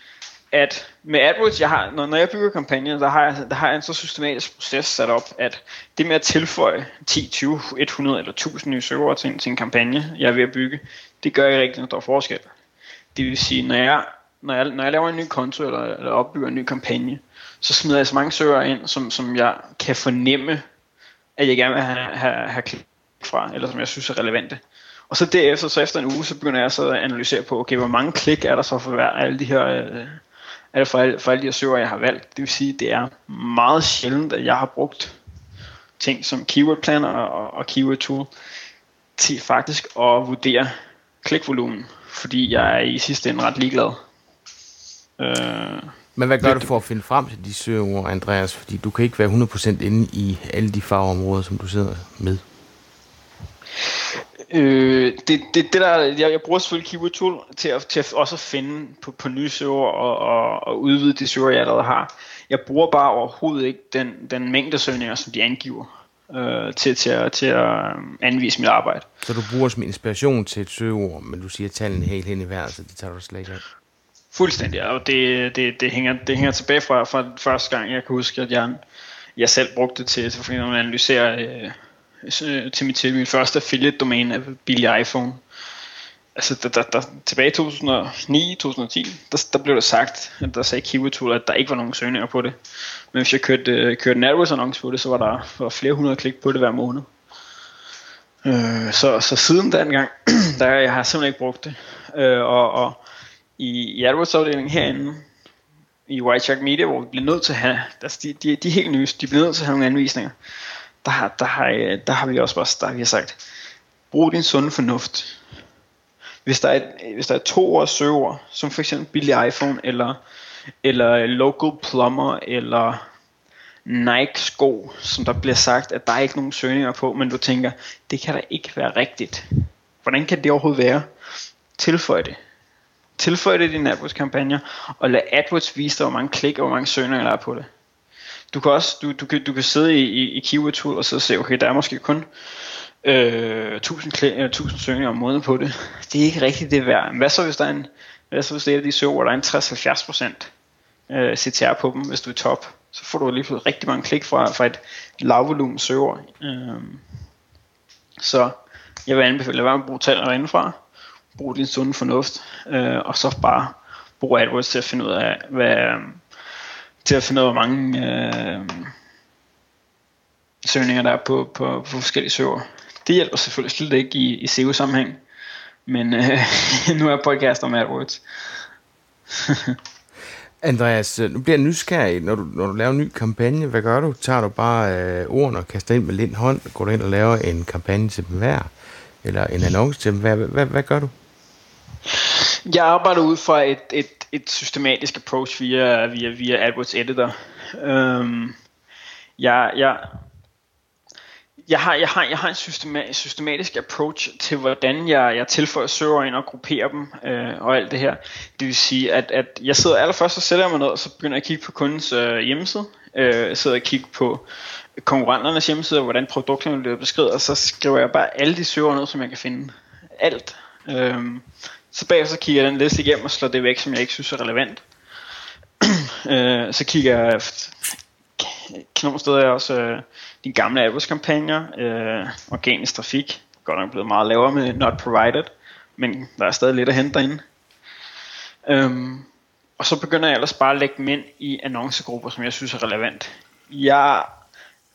at med AdWords, jeg har, når, når jeg bygger kampagner, der har, jeg, der har jeg en så systematisk proces sat op, at det med at tilføje 10, 20, 100 eller 1000 nye søgere til, til en kampagne, jeg er ved at bygge, det gør ikke rigtig stor forskel. Det vil sige, når jeg, når jeg, når jeg laver en ny konto eller, eller opbygger en ny kampagne, så smider jeg så mange søgere ind, som, som jeg kan fornemme, at jeg gerne vil have, have, have klik fra, eller som jeg synes er relevante. Og så derefter, så efter en uge, så begynder jeg så at analysere på, okay, hvor mange klik er der så for hver af alle de her øh, er det for, alle, for alle de her søger, jeg har valgt. Det vil sige, det er meget sjældent, at jeg har brugt ting som Keyword Planner og, og Keyword Tool til faktisk at vurdere klikvolumen, fordi jeg er i sidste ende ret ligeglad. Øh, Men hvad gør du for at finde frem til de søgeord, Andreas? Fordi du kan ikke være 100% inde i alle de fagområder, som du sidder med. Øh, det, det, det der, jeg, jeg bruger selvfølgelig Keyword Tool til at, til at også at finde på, på nye søger og, og, og udvide de søger, jeg allerede har. Jeg bruger bare overhovedet ikke den, den mængde søgninger, som de angiver. øh, til, til, at, til at anvise mit arbejde. Så du bruger som inspiration til et søgeord, men du siger tallene helt hen i vejret, så det tager du slet ikke af? Fuldstændig, og det, det, det, hænger, det hænger tilbage fra, fra første gang, jeg kan huske, at jeg, jeg selv brugte det til, til at analysere øh, til, mit, til min første affiliate-domæne af billig iPhone. Altså, der, der, der, tilbage i 2009-2010, der, der blev der sagt, at der sagde Keyword Tool, at der ikke var nogen søgninger på det. Men hvis jeg kørte, øh, kørte en AdWords annonce på det, så var der var flere hundrede klik på det hver måned. Øh, så, så siden den gang, der jeg har simpelthen ikke brugt det. Øh, og, og i, i AdWords-afdelingen herinde, i White Media, hvor vi bliver nødt til at have, altså de, de, de helt nye, de bliver nødt til at have nogle anvisninger. Der har, der har, øh, der har vi også bare der har vi sagt, brug din sunde fornuft. Hvis der er, et, hvis der er to års søger, som for eksempel billig iPhone, eller, eller local plumber, eller Nike sko, som der bliver sagt, at der er ikke nogen søgninger på, men du tænker, det kan da ikke være rigtigt. Hvordan kan det overhovedet være? Tilføj det. Tilføj det i dine AdWords-kampagner, og lad AdWords vise dig, hvor mange klik og hvor mange søgninger der er på det. Du kan også du, du, kan, du kan sidde i, i, i Keyword Tool og så se, okay, der er måske kun øh, 1000, klik, 1000 søgninger om måneden på det. Det er ikke rigtigt det værd. Hvad så hvis der er en, hvad så hvis det er de server, der er en 60-70% øh, CTR på dem, hvis du er top? Så får du lige pludselig rigtig mange klik fra, fra et lavvolumen søger. Øh, så jeg vil anbefale at være med at bruge tallene derindefra brug din sunde fornuft, øh, og så bare brug AdWords til at finde ud af, hvad, til at finde ud af, hvor mange øh, søgninger der er på, på, på forskellige søger. Det hjælper selvfølgelig slet ikke i, i SEO-sammenhæng, men øh, nu er podcast om AdWords. Andreas, øh, nu bliver jeg nysgerrig, når du, når du laver en ny kampagne, hvad gør du? Tager du bare øh, ordene og kaster ind med lind hånd? Går du ind og laver en kampagne til dem hver? Eller en annonce til dem hver? Hvad, hvad, hvad gør du? Jeg arbejder ud fra et, et, et systematisk approach via, via, via AdWords Editor. Øhm, jeg, jeg, jeg har, jeg har, jeg har en systematisk, systematisk approach til, hvordan jeg, jeg tilføjer søger ind og grupperer dem øh, og alt det her. Det vil sige, at, at jeg sidder allerførst, så sætter jeg mig ned, og så begynder jeg at kigge på kundens øh, hjemmeside. Øh, sidder og kigger på konkurrenternes hjemmeside, hvordan produkterne bliver beskrevet, og så skriver jeg bare alle de søger ned, som jeg kan finde. Alt. Øh, så bagefter så kigger jeg den liste igennem og slår det væk, som jeg ikke synes er relevant. øh, så kigger jeg nogle steder er også øh, de gamle AdWords-kampagner, øh, organisk trafik, godt nok blevet meget lavere med not provided, men der er stadig lidt at hente derinde. Øhm, og så begynder jeg ellers bare at lægge dem ind i annoncegrupper, som jeg synes er relevant. Jeg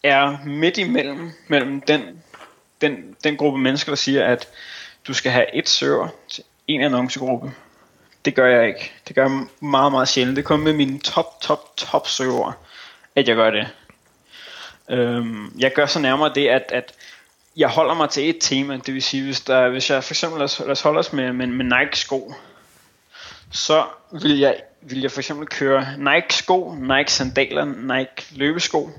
er midt imellem mellem den, den, den gruppe mennesker, der siger, at du skal have et server til en annoncegruppe. Det gør jeg ikke. Det gør jeg meget, meget sjældent. Det er kun med mine top, top, top søger, at jeg gør det. Øhm, jeg gør så nærmere det, at, at jeg holder mig til et tema. Det vil sige, hvis, der, hvis jeg for eksempel, lad os, lad os holde os med, med, med Nike sko, så vil jeg, vil jeg for eksempel køre Nike sko, Nike sandaler, Nike løbesko,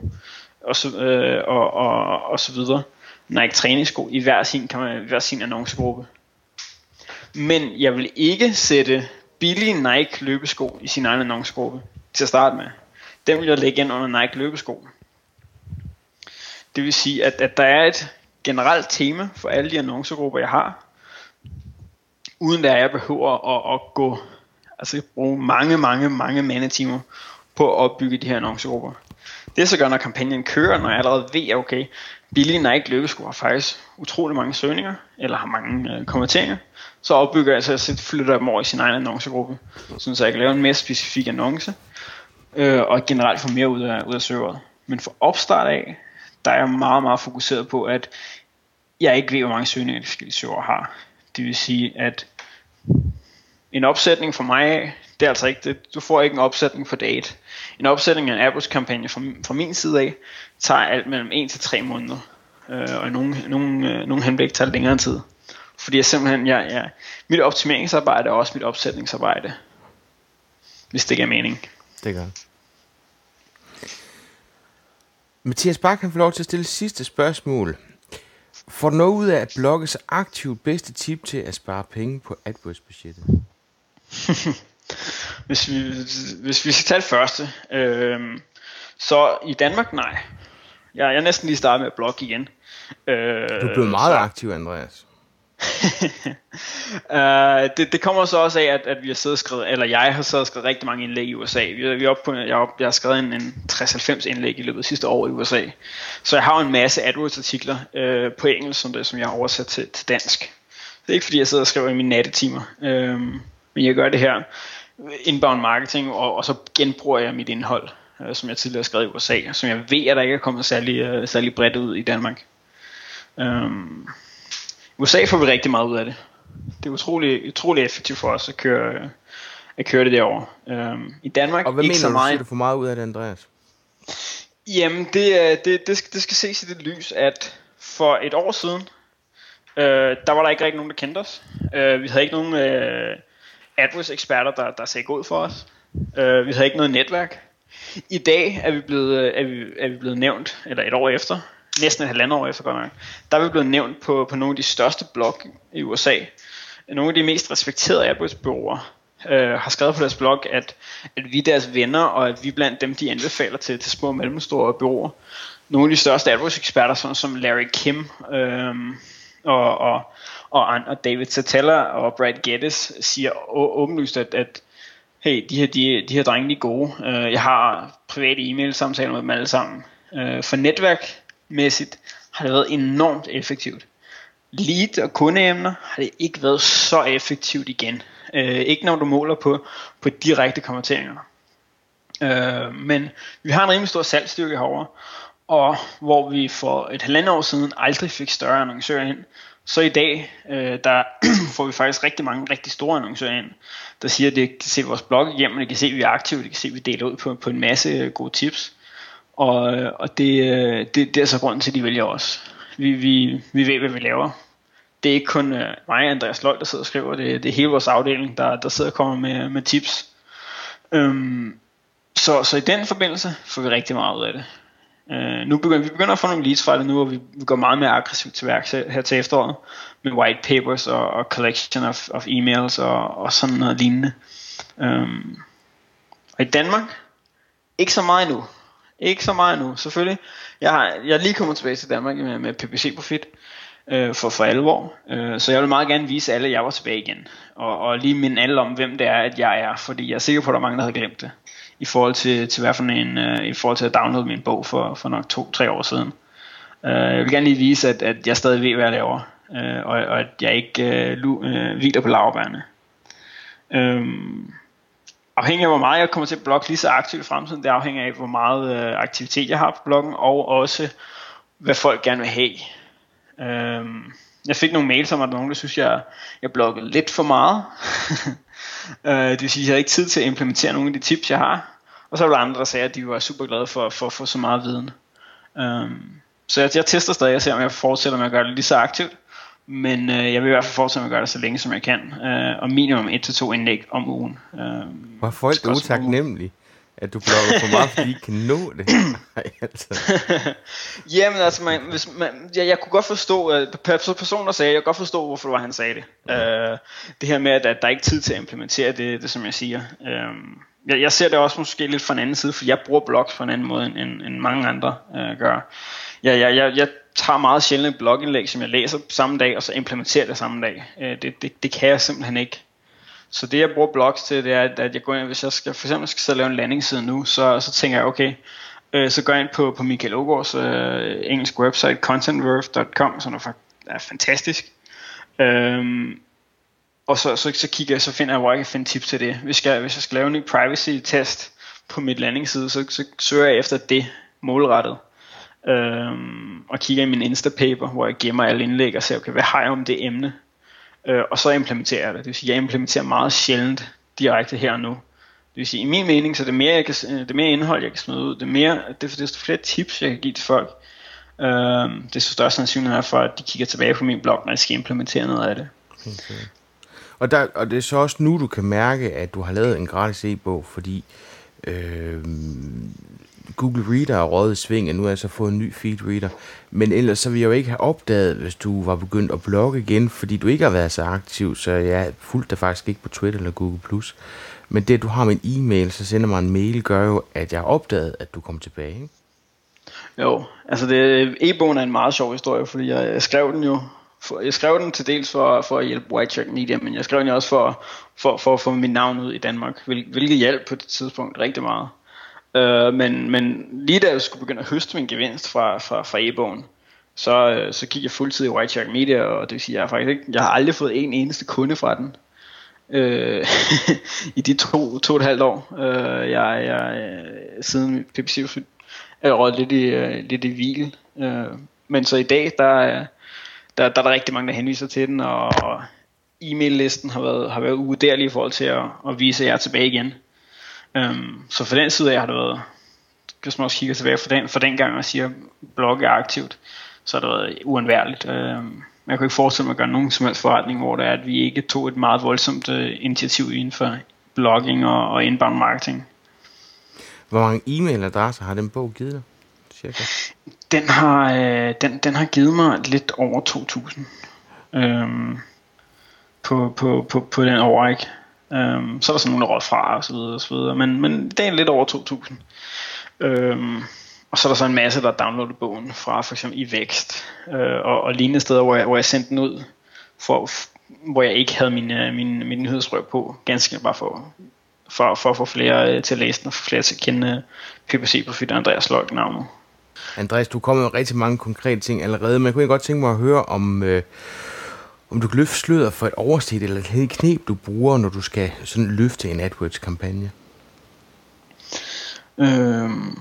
og så, øh, og, og, og så videre. Nike træningssko i hver sin, kan man, hver sin annoncegruppe. Men jeg vil ikke sætte billige Nike løbesko i sin egen annoncegruppe til at starte med. Den vil jeg lægge ind under Nike løbesko. Det vil sige, at, at der er et generelt tema for alle de annoncegrupper, jeg har, uden at jeg behøver at, at gå, altså bruge mange, mange, mange mandetimer på at opbygge de her annoncegrupper. Det så gør, når kampagnen kører, når jeg allerede ved, at okay, billige Nike løbesko har faktisk utrolig mange søgninger, eller har mange øh, konverteringer, så opbygger jeg, altså jeg flytter dem over i sin egen annoncegruppe, så jeg kan lave en mere specifik annonce, øh, og generelt få mere ud af, ud af serveret. Men for opstart af, der er jeg meget, meget fokuseret på, at jeg ikke ved, hvor mange søgninger de forskellige server har. Det vil sige, at en opsætning for mig det er altså ikke det. Du får ikke en opsætning for date. En opsætning af en AdWords kampagne fra, fra min side af, tager alt mellem 1 til 3 måneder. Øh, og i nogle, nogle, øh, nogle henblik tager det længere tid. Fordi jeg simpelthen, jeg, jeg, mit optimeringsarbejde er også mit opsætningsarbejde. Hvis det giver mening. Det gør Mathias Bak kan få lov til at stille sidste spørgsmål. Får du noget ud af at blogge så aktivt bedste tip til at spare penge på AdWords-budgettet? hvis, vi, hvis vi skal tage det første, øh, så i Danmark nej. Jeg, jeg er næsten lige startet med at blogge igen. Øh, du er blevet meget så, aktiv, Andreas uh, det, det kommer så også af, at, at vi har siddet og skrevet, eller jeg har siddet og skrevet rigtig mange indlæg i USA. Vi, vi er oppe på, jeg, op, jeg har skrevet en, en 60-90 indlæg i løbet af sidste år i USA. Så jeg har en masse AdWords-artikler uh, på engelsk, som, det, som jeg har oversat til, til dansk. Det er ikke fordi, jeg sidder og skriver i mine nattetimer, uh, men jeg gør det her inbound marketing, og, og så genbruger jeg mit indhold, uh, som jeg tidligere har skrevet i USA, som jeg ved, at der ikke er kommet særlig, uh, særlig bredt ud i Danmark. Um, USA får vi rigtig meget ud af det. Det er utrolig, utrolig effektivt for os at køre, at køre det derovre. Um, I Danmark Og hvad ikke mener så du, meget. du får meget ud af det, Andreas? Jamen, det, det, det, skal, det skal ses i det lys, at for et år siden, øh, der var der ikke rigtig nogen, der kendte os. Øh, vi havde ikke nogen øh, AdWords-eksperter, der, der sagde god for os. Øh, vi havde ikke noget netværk. I dag er vi blevet, øh, er vi, er vi blevet nævnt, eller et år efter, næsten et halvandet år efter godt nok, der er vi blevet nævnt på, på nogle af de største blog i USA. Nogle af de mest respekterede arbejdsbyråer øh, har skrevet på deres blog, at, at vi er deres venner, og at vi er blandt dem, de anbefaler til, til små og mellemstore bureauer. Nogle af de største AdWords-eksperter, sådan som Larry Kim øh, og, og, og, and- og David Satella og Brad Geddes, siger åbenlyst, at, at hey, de her, de, de her drenge, de er gode. Øh, jeg har private e-mail-samtaler med dem alle sammen. Øh, for mæssigt har det været enormt effektivt. Lead og kundeemner har det ikke været så effektivt igen. Øh, ikke når du måler på, på direkte konverteringer. Øh, men vi har en rimelig stor salgsstyrke herovre, og hvor vi for et halvandet år siden aldrig fik større annoncører ind, så i dag, øh, der får vi faktisk rigtig mange rigtig store annoncører ind, der siger, at de kan se vores blog igennem, de kan se, at vi er aktive, de kan se, at vi deler ud på, på en masse gode tips. Og, og det, øh, det, det er så grunden til, at de vælger os. Vi, vi, vi ved, hvad vi laver. Det er ikke kun øh, mig og Andreas Løg, der sidder og skriver, det, det er hele vores afdeling, der, der sidder og kommer med, med tips. Øhm, så, så i den forbindelse får vi rigtig meget ud af det. Øh, nu begynder vi begynder at få nogle leads fra det nu, og vi, vi går meget mere aggressivt til værks her, til efteråret, med white papers og, og collection of, of emails og, og sådan noget lignende. Øhm, og i Danmark, ikke så meget endnu. Ikke så meget nu, selvfølgelig. Jeg, har, jeg er lige kommet tilbage til Danmark med, med PPC Profit øh, for, for alvor. Øh, så jeg vil meget gerne vise alle, at jeg var tilbage igen. Og, og lige minde alle om, hvem det er, at jeg er. Fordi jeg er sikker på, at der er mange, der havde glemt det. I forhold til, til hvad for en, øh, i forhold til at downloade min bog for, for nok to-tre år siden. Øh, jeg vil gerne lige vise, at, at jeg stadig ved, hvad jeg laver. Øh, og, og at jeg ikke øh, lu, øh, hviler på lavbærne. Øh, afhængig af hvor meget jeg kommer til at blogge lige så aktivt i fremtiden, det afhænger af hvor meget øh, aktivitet jeg har på bloggen, og også hvad folk gerne vil have. Øhm, jeg fik nogle mails om, at der nogen, der synes, jeg, jeg bloggede lidt for meget. øh, det vil sige, at jeg havde ikke tid til at implementere nogle af de tips, jeg har. Og så var der andre, der sagde, at de var super glade for, for at få så meget viden. Øhm, så jeg, jeg tester stadig og ser, om jeg fortsætter med at gøre det lige så aktivt. Men øh, jeg vil i hvert fald fortsætte med at gøre det så længe, som jeg kan. Øh, og minimum 1-2 indlæg om ugen. Øh, Hvor er folk også- utaknemmelige, at du blogger for meget, fordi ikke kan nå det. Ej, altså. Jamen altså, man, hvis man, jeg, jeg kunne godt forstå, uh, personer sagde, jeg kunne godt forstå, hvorfor det var, han sagde det. Uh, det her med, at, at der er ikke tid til at implementere det, det som jeg siger. Uh, jeg, jeg ser det også måske lidt fra en anden side, for jeg bruger blogs på en anden måde, end, end, mange andre uh, gør. Jeg, jeg, jeg, jeg tager meget sjældent et blogindlæg, som jeg læser samme dag, og så implementerer det samme dag. Øh, det, det, det kan jeg simpelthen ikke. Så det jeg bruger blogs til, det er, at jeg går ind, hvis jeg skal, for eksempel skal sidde og lave en landingsside nu, så, så tænker jeg, okay, øh, så går jeg ind på, på Michael Ågaards øh, engelsk website, contentworth.com, som er, er fantastisk. Øhm, og så, så, så kigger jeg, så finder jeg, hvor jeg kan finde tips til det. Hvis jeg, hvis jeg skal lave en ny privacy test på mit landingsside, så, så søger jeg efter det målrettet. Øhm, og kigger i min Instapaper, hvor jeg gemmer alle indlæg og ser, okay, hvad har jeg om det emne? Øh, og så implementerer jeg det. Det vil sige, jeg implementerer meget sjældent direkte her og nu. Det vil sige, i min mening, så det mere, jeg kan, øh, det mere indhold, jeg kan smide ud, det mere, det, desto flere tips, jeg kan give til folk, øh, desto større sandsynlighed er for, at de kigger tilbage på min blog, når jeg skal implementere noget af det. Okay. Og, der, og det er så også nu, du kan mærke, at du har lavet en gratis e-bog, fordi øh, Google Reader er røget i sving, og nu har jeg så fået en ny feed reader. Men ellers så ville jeg jo ikke have opdaget, hvis du var begyndt at blogge igen, fordi du ikke har været så aktiv, så jeg fulgte dig faktisk ikke på Twitter eller Google+. Men det, at du har min e-mail, så sender mig en mail, gør jo, at jeg har opdaget, at du kom tilbage. Ikke? Jo, altså det, e-bogen er en meget sjov historie, fordi jeg skrev den jo for, jeg skrev den til dels for, for at hjælpe White Shark Media, men jeg skrev den også for, for, for at få mit navn ud i Danmark, hvil, hvilket hjalp på det tidspunkt rigtig meget. Øh, men, men lige da jeg skulle begynde at høste min gevinst fra, fra, fra e-bogen, så, øh, så gik jeg fuldtid i White Shark Media, og det vil sige, jeg jeg, faktisk ikke, jeg har aldrig fået en eneste kunde fra den. Øh, i de to, to og et halvt år, øh, jeg, jeg, øh, siden PPC er røget lidt i, uh, lidt i hvil. Uh, men så i dag, der, der, der er der rigtig mange, der henviser til den, og e-mail-listen har været, har været uvurderlig i forhold til at, at vise jer tilbage igen. Um, så for den side af har det været, hvis man også kigger tilbage for den, for den gang og siger, at blog er aktivt, så har det været uundværligt. Um, jeg kunne ikke forestille mig at gøre nogen som helst forretning, hvor det er, at vi ikke tog et meget voldsomt uh, initiativ inden for blogging og, og inbound marketing. Hvor mange e-mailadresser har den bog givet dig? Cirka? Den har, øh, den, den har givet mig lidt over 2.000 øhm, på, på, på, på den overræk. Øhm, så er der sådan nogle, der råd fra og så videre, og så videre. Men, men det er lidt over 2.000. Øhm, og så er der så en masse, der har downloadet bogen fra for eksempel i Vækst øh, og, og lignende steder, hvor jeg, hvor jeg sendte den ud, for, hvor jeg ikke havde min, øh, min, min nyhedsbrev på, ganske bare for, for, for at få flere øh, til at læse den, og få flere til at kende øh, PPC på og Andreas Løg navnet. Andreas, du kommer med rigtig mange konkrete ting allerede, men jeg kunne godt tænke mig at høre om, øh, om du kan løfte sløret for et overset eller et knep, du bruger, når du skal sådan løfte en AdWords-kampagne. Øhm,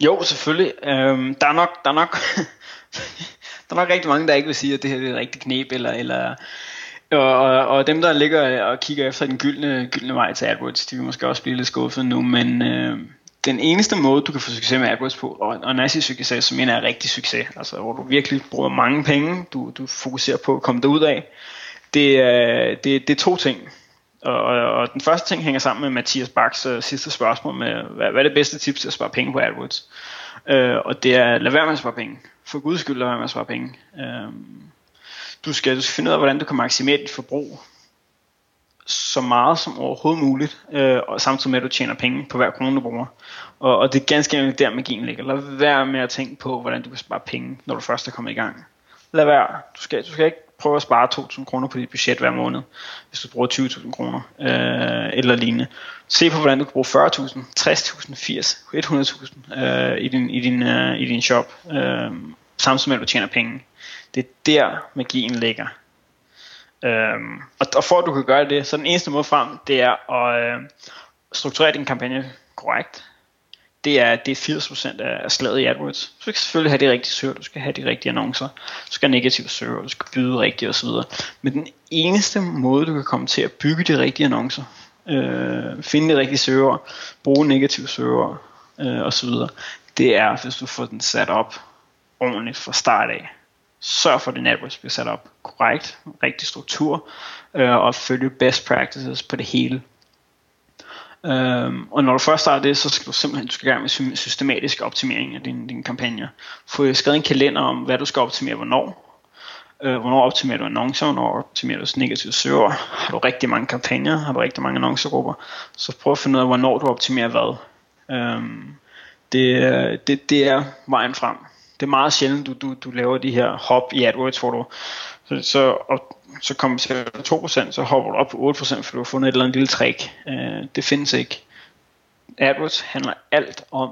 jo, selvfølgelig. Øhm, der er nok, der er nok, der er nok rigtig mange, der ikke vil sige, at det her er et rigtigt knep, eller, eller og, og, og dem, der ligger og kigger efter den gyldne, gyldne vej til AdWords, de vil måske også blive lidt skuffet nu, men øh, den eneste måde, du kan få succes med AdWords på, og, og når jeg siger succes, så mener jeg rigtig succes, altså hvor du virkelig bruger mange penge, du, du fokuserer på at komme derud af, det, er, det, det er to ting. Og, og, og den første ting hænger sammen med Mathias Baks uh, sidste spørgsmål med, hvad, hvad er det bedste tips til at spare penge på AdWords? Uh, og det er, lad være med at spare penge. For guds skyld, lad være med at spare penge. Uh, du, skal, du skal finde ud af, hvordan du kan maksimere dit forbrug så meget som overhovedet muligt, øh, og samtidig med at du tjener penge på hver krone du bruger. Og, og det er ganske enkelt der magien ligger. Lad være med at tænke på, hvordan du kan spare penge, når du først er kommet i gang. Lad være. Du skal, du skal ikke prøve at spare 2.000 kroner på dit budget hver måned, hvis du bruger 20.000 kroner øh, eller lignende. Se på, hvordan du kan bruge 40.000, 60.000, 80, 100.000 øh, i, din, i, din, øh, i din shop, øh, samtidig med at du tjener penge. Det er der magien ligger. Øhm, og, og for at du kan gøre det, så den eneste måde frem, det er at øh, strukturere din kampagne korrekt. Det er, det er 80% af slaget i AdWords. Du skal selvfølgelig have de rigtige søger, du skal have de rigtige annoncer, du skal have negative søger, du skal byde rigtigt osv. Men den eneste måde, du kan komme til at bygge de rigtige annoncer, øh, finde de rigtige søger, bruge negative søger øh, osv., det er, hvis du får den sat op ordentligt fra start af sørg for, at din AdWords bliver sat op korrekt, rigtig struktur, øh, og følge best practices på det hele. Um, og når du først starter det, så skal du simpelthen du skal i gang med systematisk optimering af din, din kampagne. Få skrevet en kalender om, hvad du skal optimere hvornår. Uh, hvornår optimerer du annoncer, hvornår optimerer du negative søger. Har du rigtig mange kampagner, har du rigtig mange annoncegrupper, så prøv at finde ud af, hvornår du optimerer hvad. Um, det, øh, det, det er vejen frem det er meget sjældent, du, du, du laver de her hop i AdWords, hvor du så, så, og, så kommer til 2%, så hopper du op på 8%, for du har fundet et eller andet lille trick. Uh, det findes ikke. AdWords handler alt om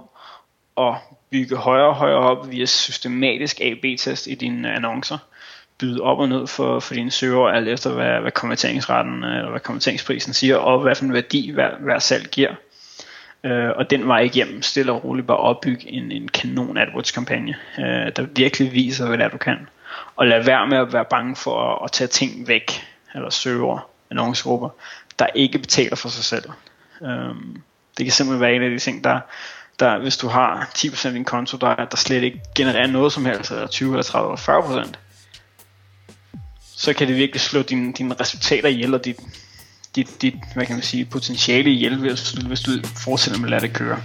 at bygge højere og højere op via systematisk A-B-test i dine annoncer. Byde op og ned for, for dine søger, alt efter hvad, hvad konverteringsretten øh, eller hvad konverteringsprisen siger, og hvad for en værdi hver, hver salg giver øh, og den var ikke hjem stille og roligt bare opbygge en, en kanon AdWords kampagne, øh, der virkelig viser, hvad det er, du kan. Og lad være med at være bange for at, at tage ting væk, eller søge annoncegrupper, der ikke betaler for sig selv. Øh, det kan simpelthen være en af de ting, der, der hvis du har 10% af din konto, der, der slet ikke genererer noget som helst, eller 20 eller 30 eller 40%, så kan det virkelig slå dine, din resultater ihjel, og dit, dit, dit hvad kan man sige, potentiale ihjel, hvis, hvis du fortsætter med at lade det køre.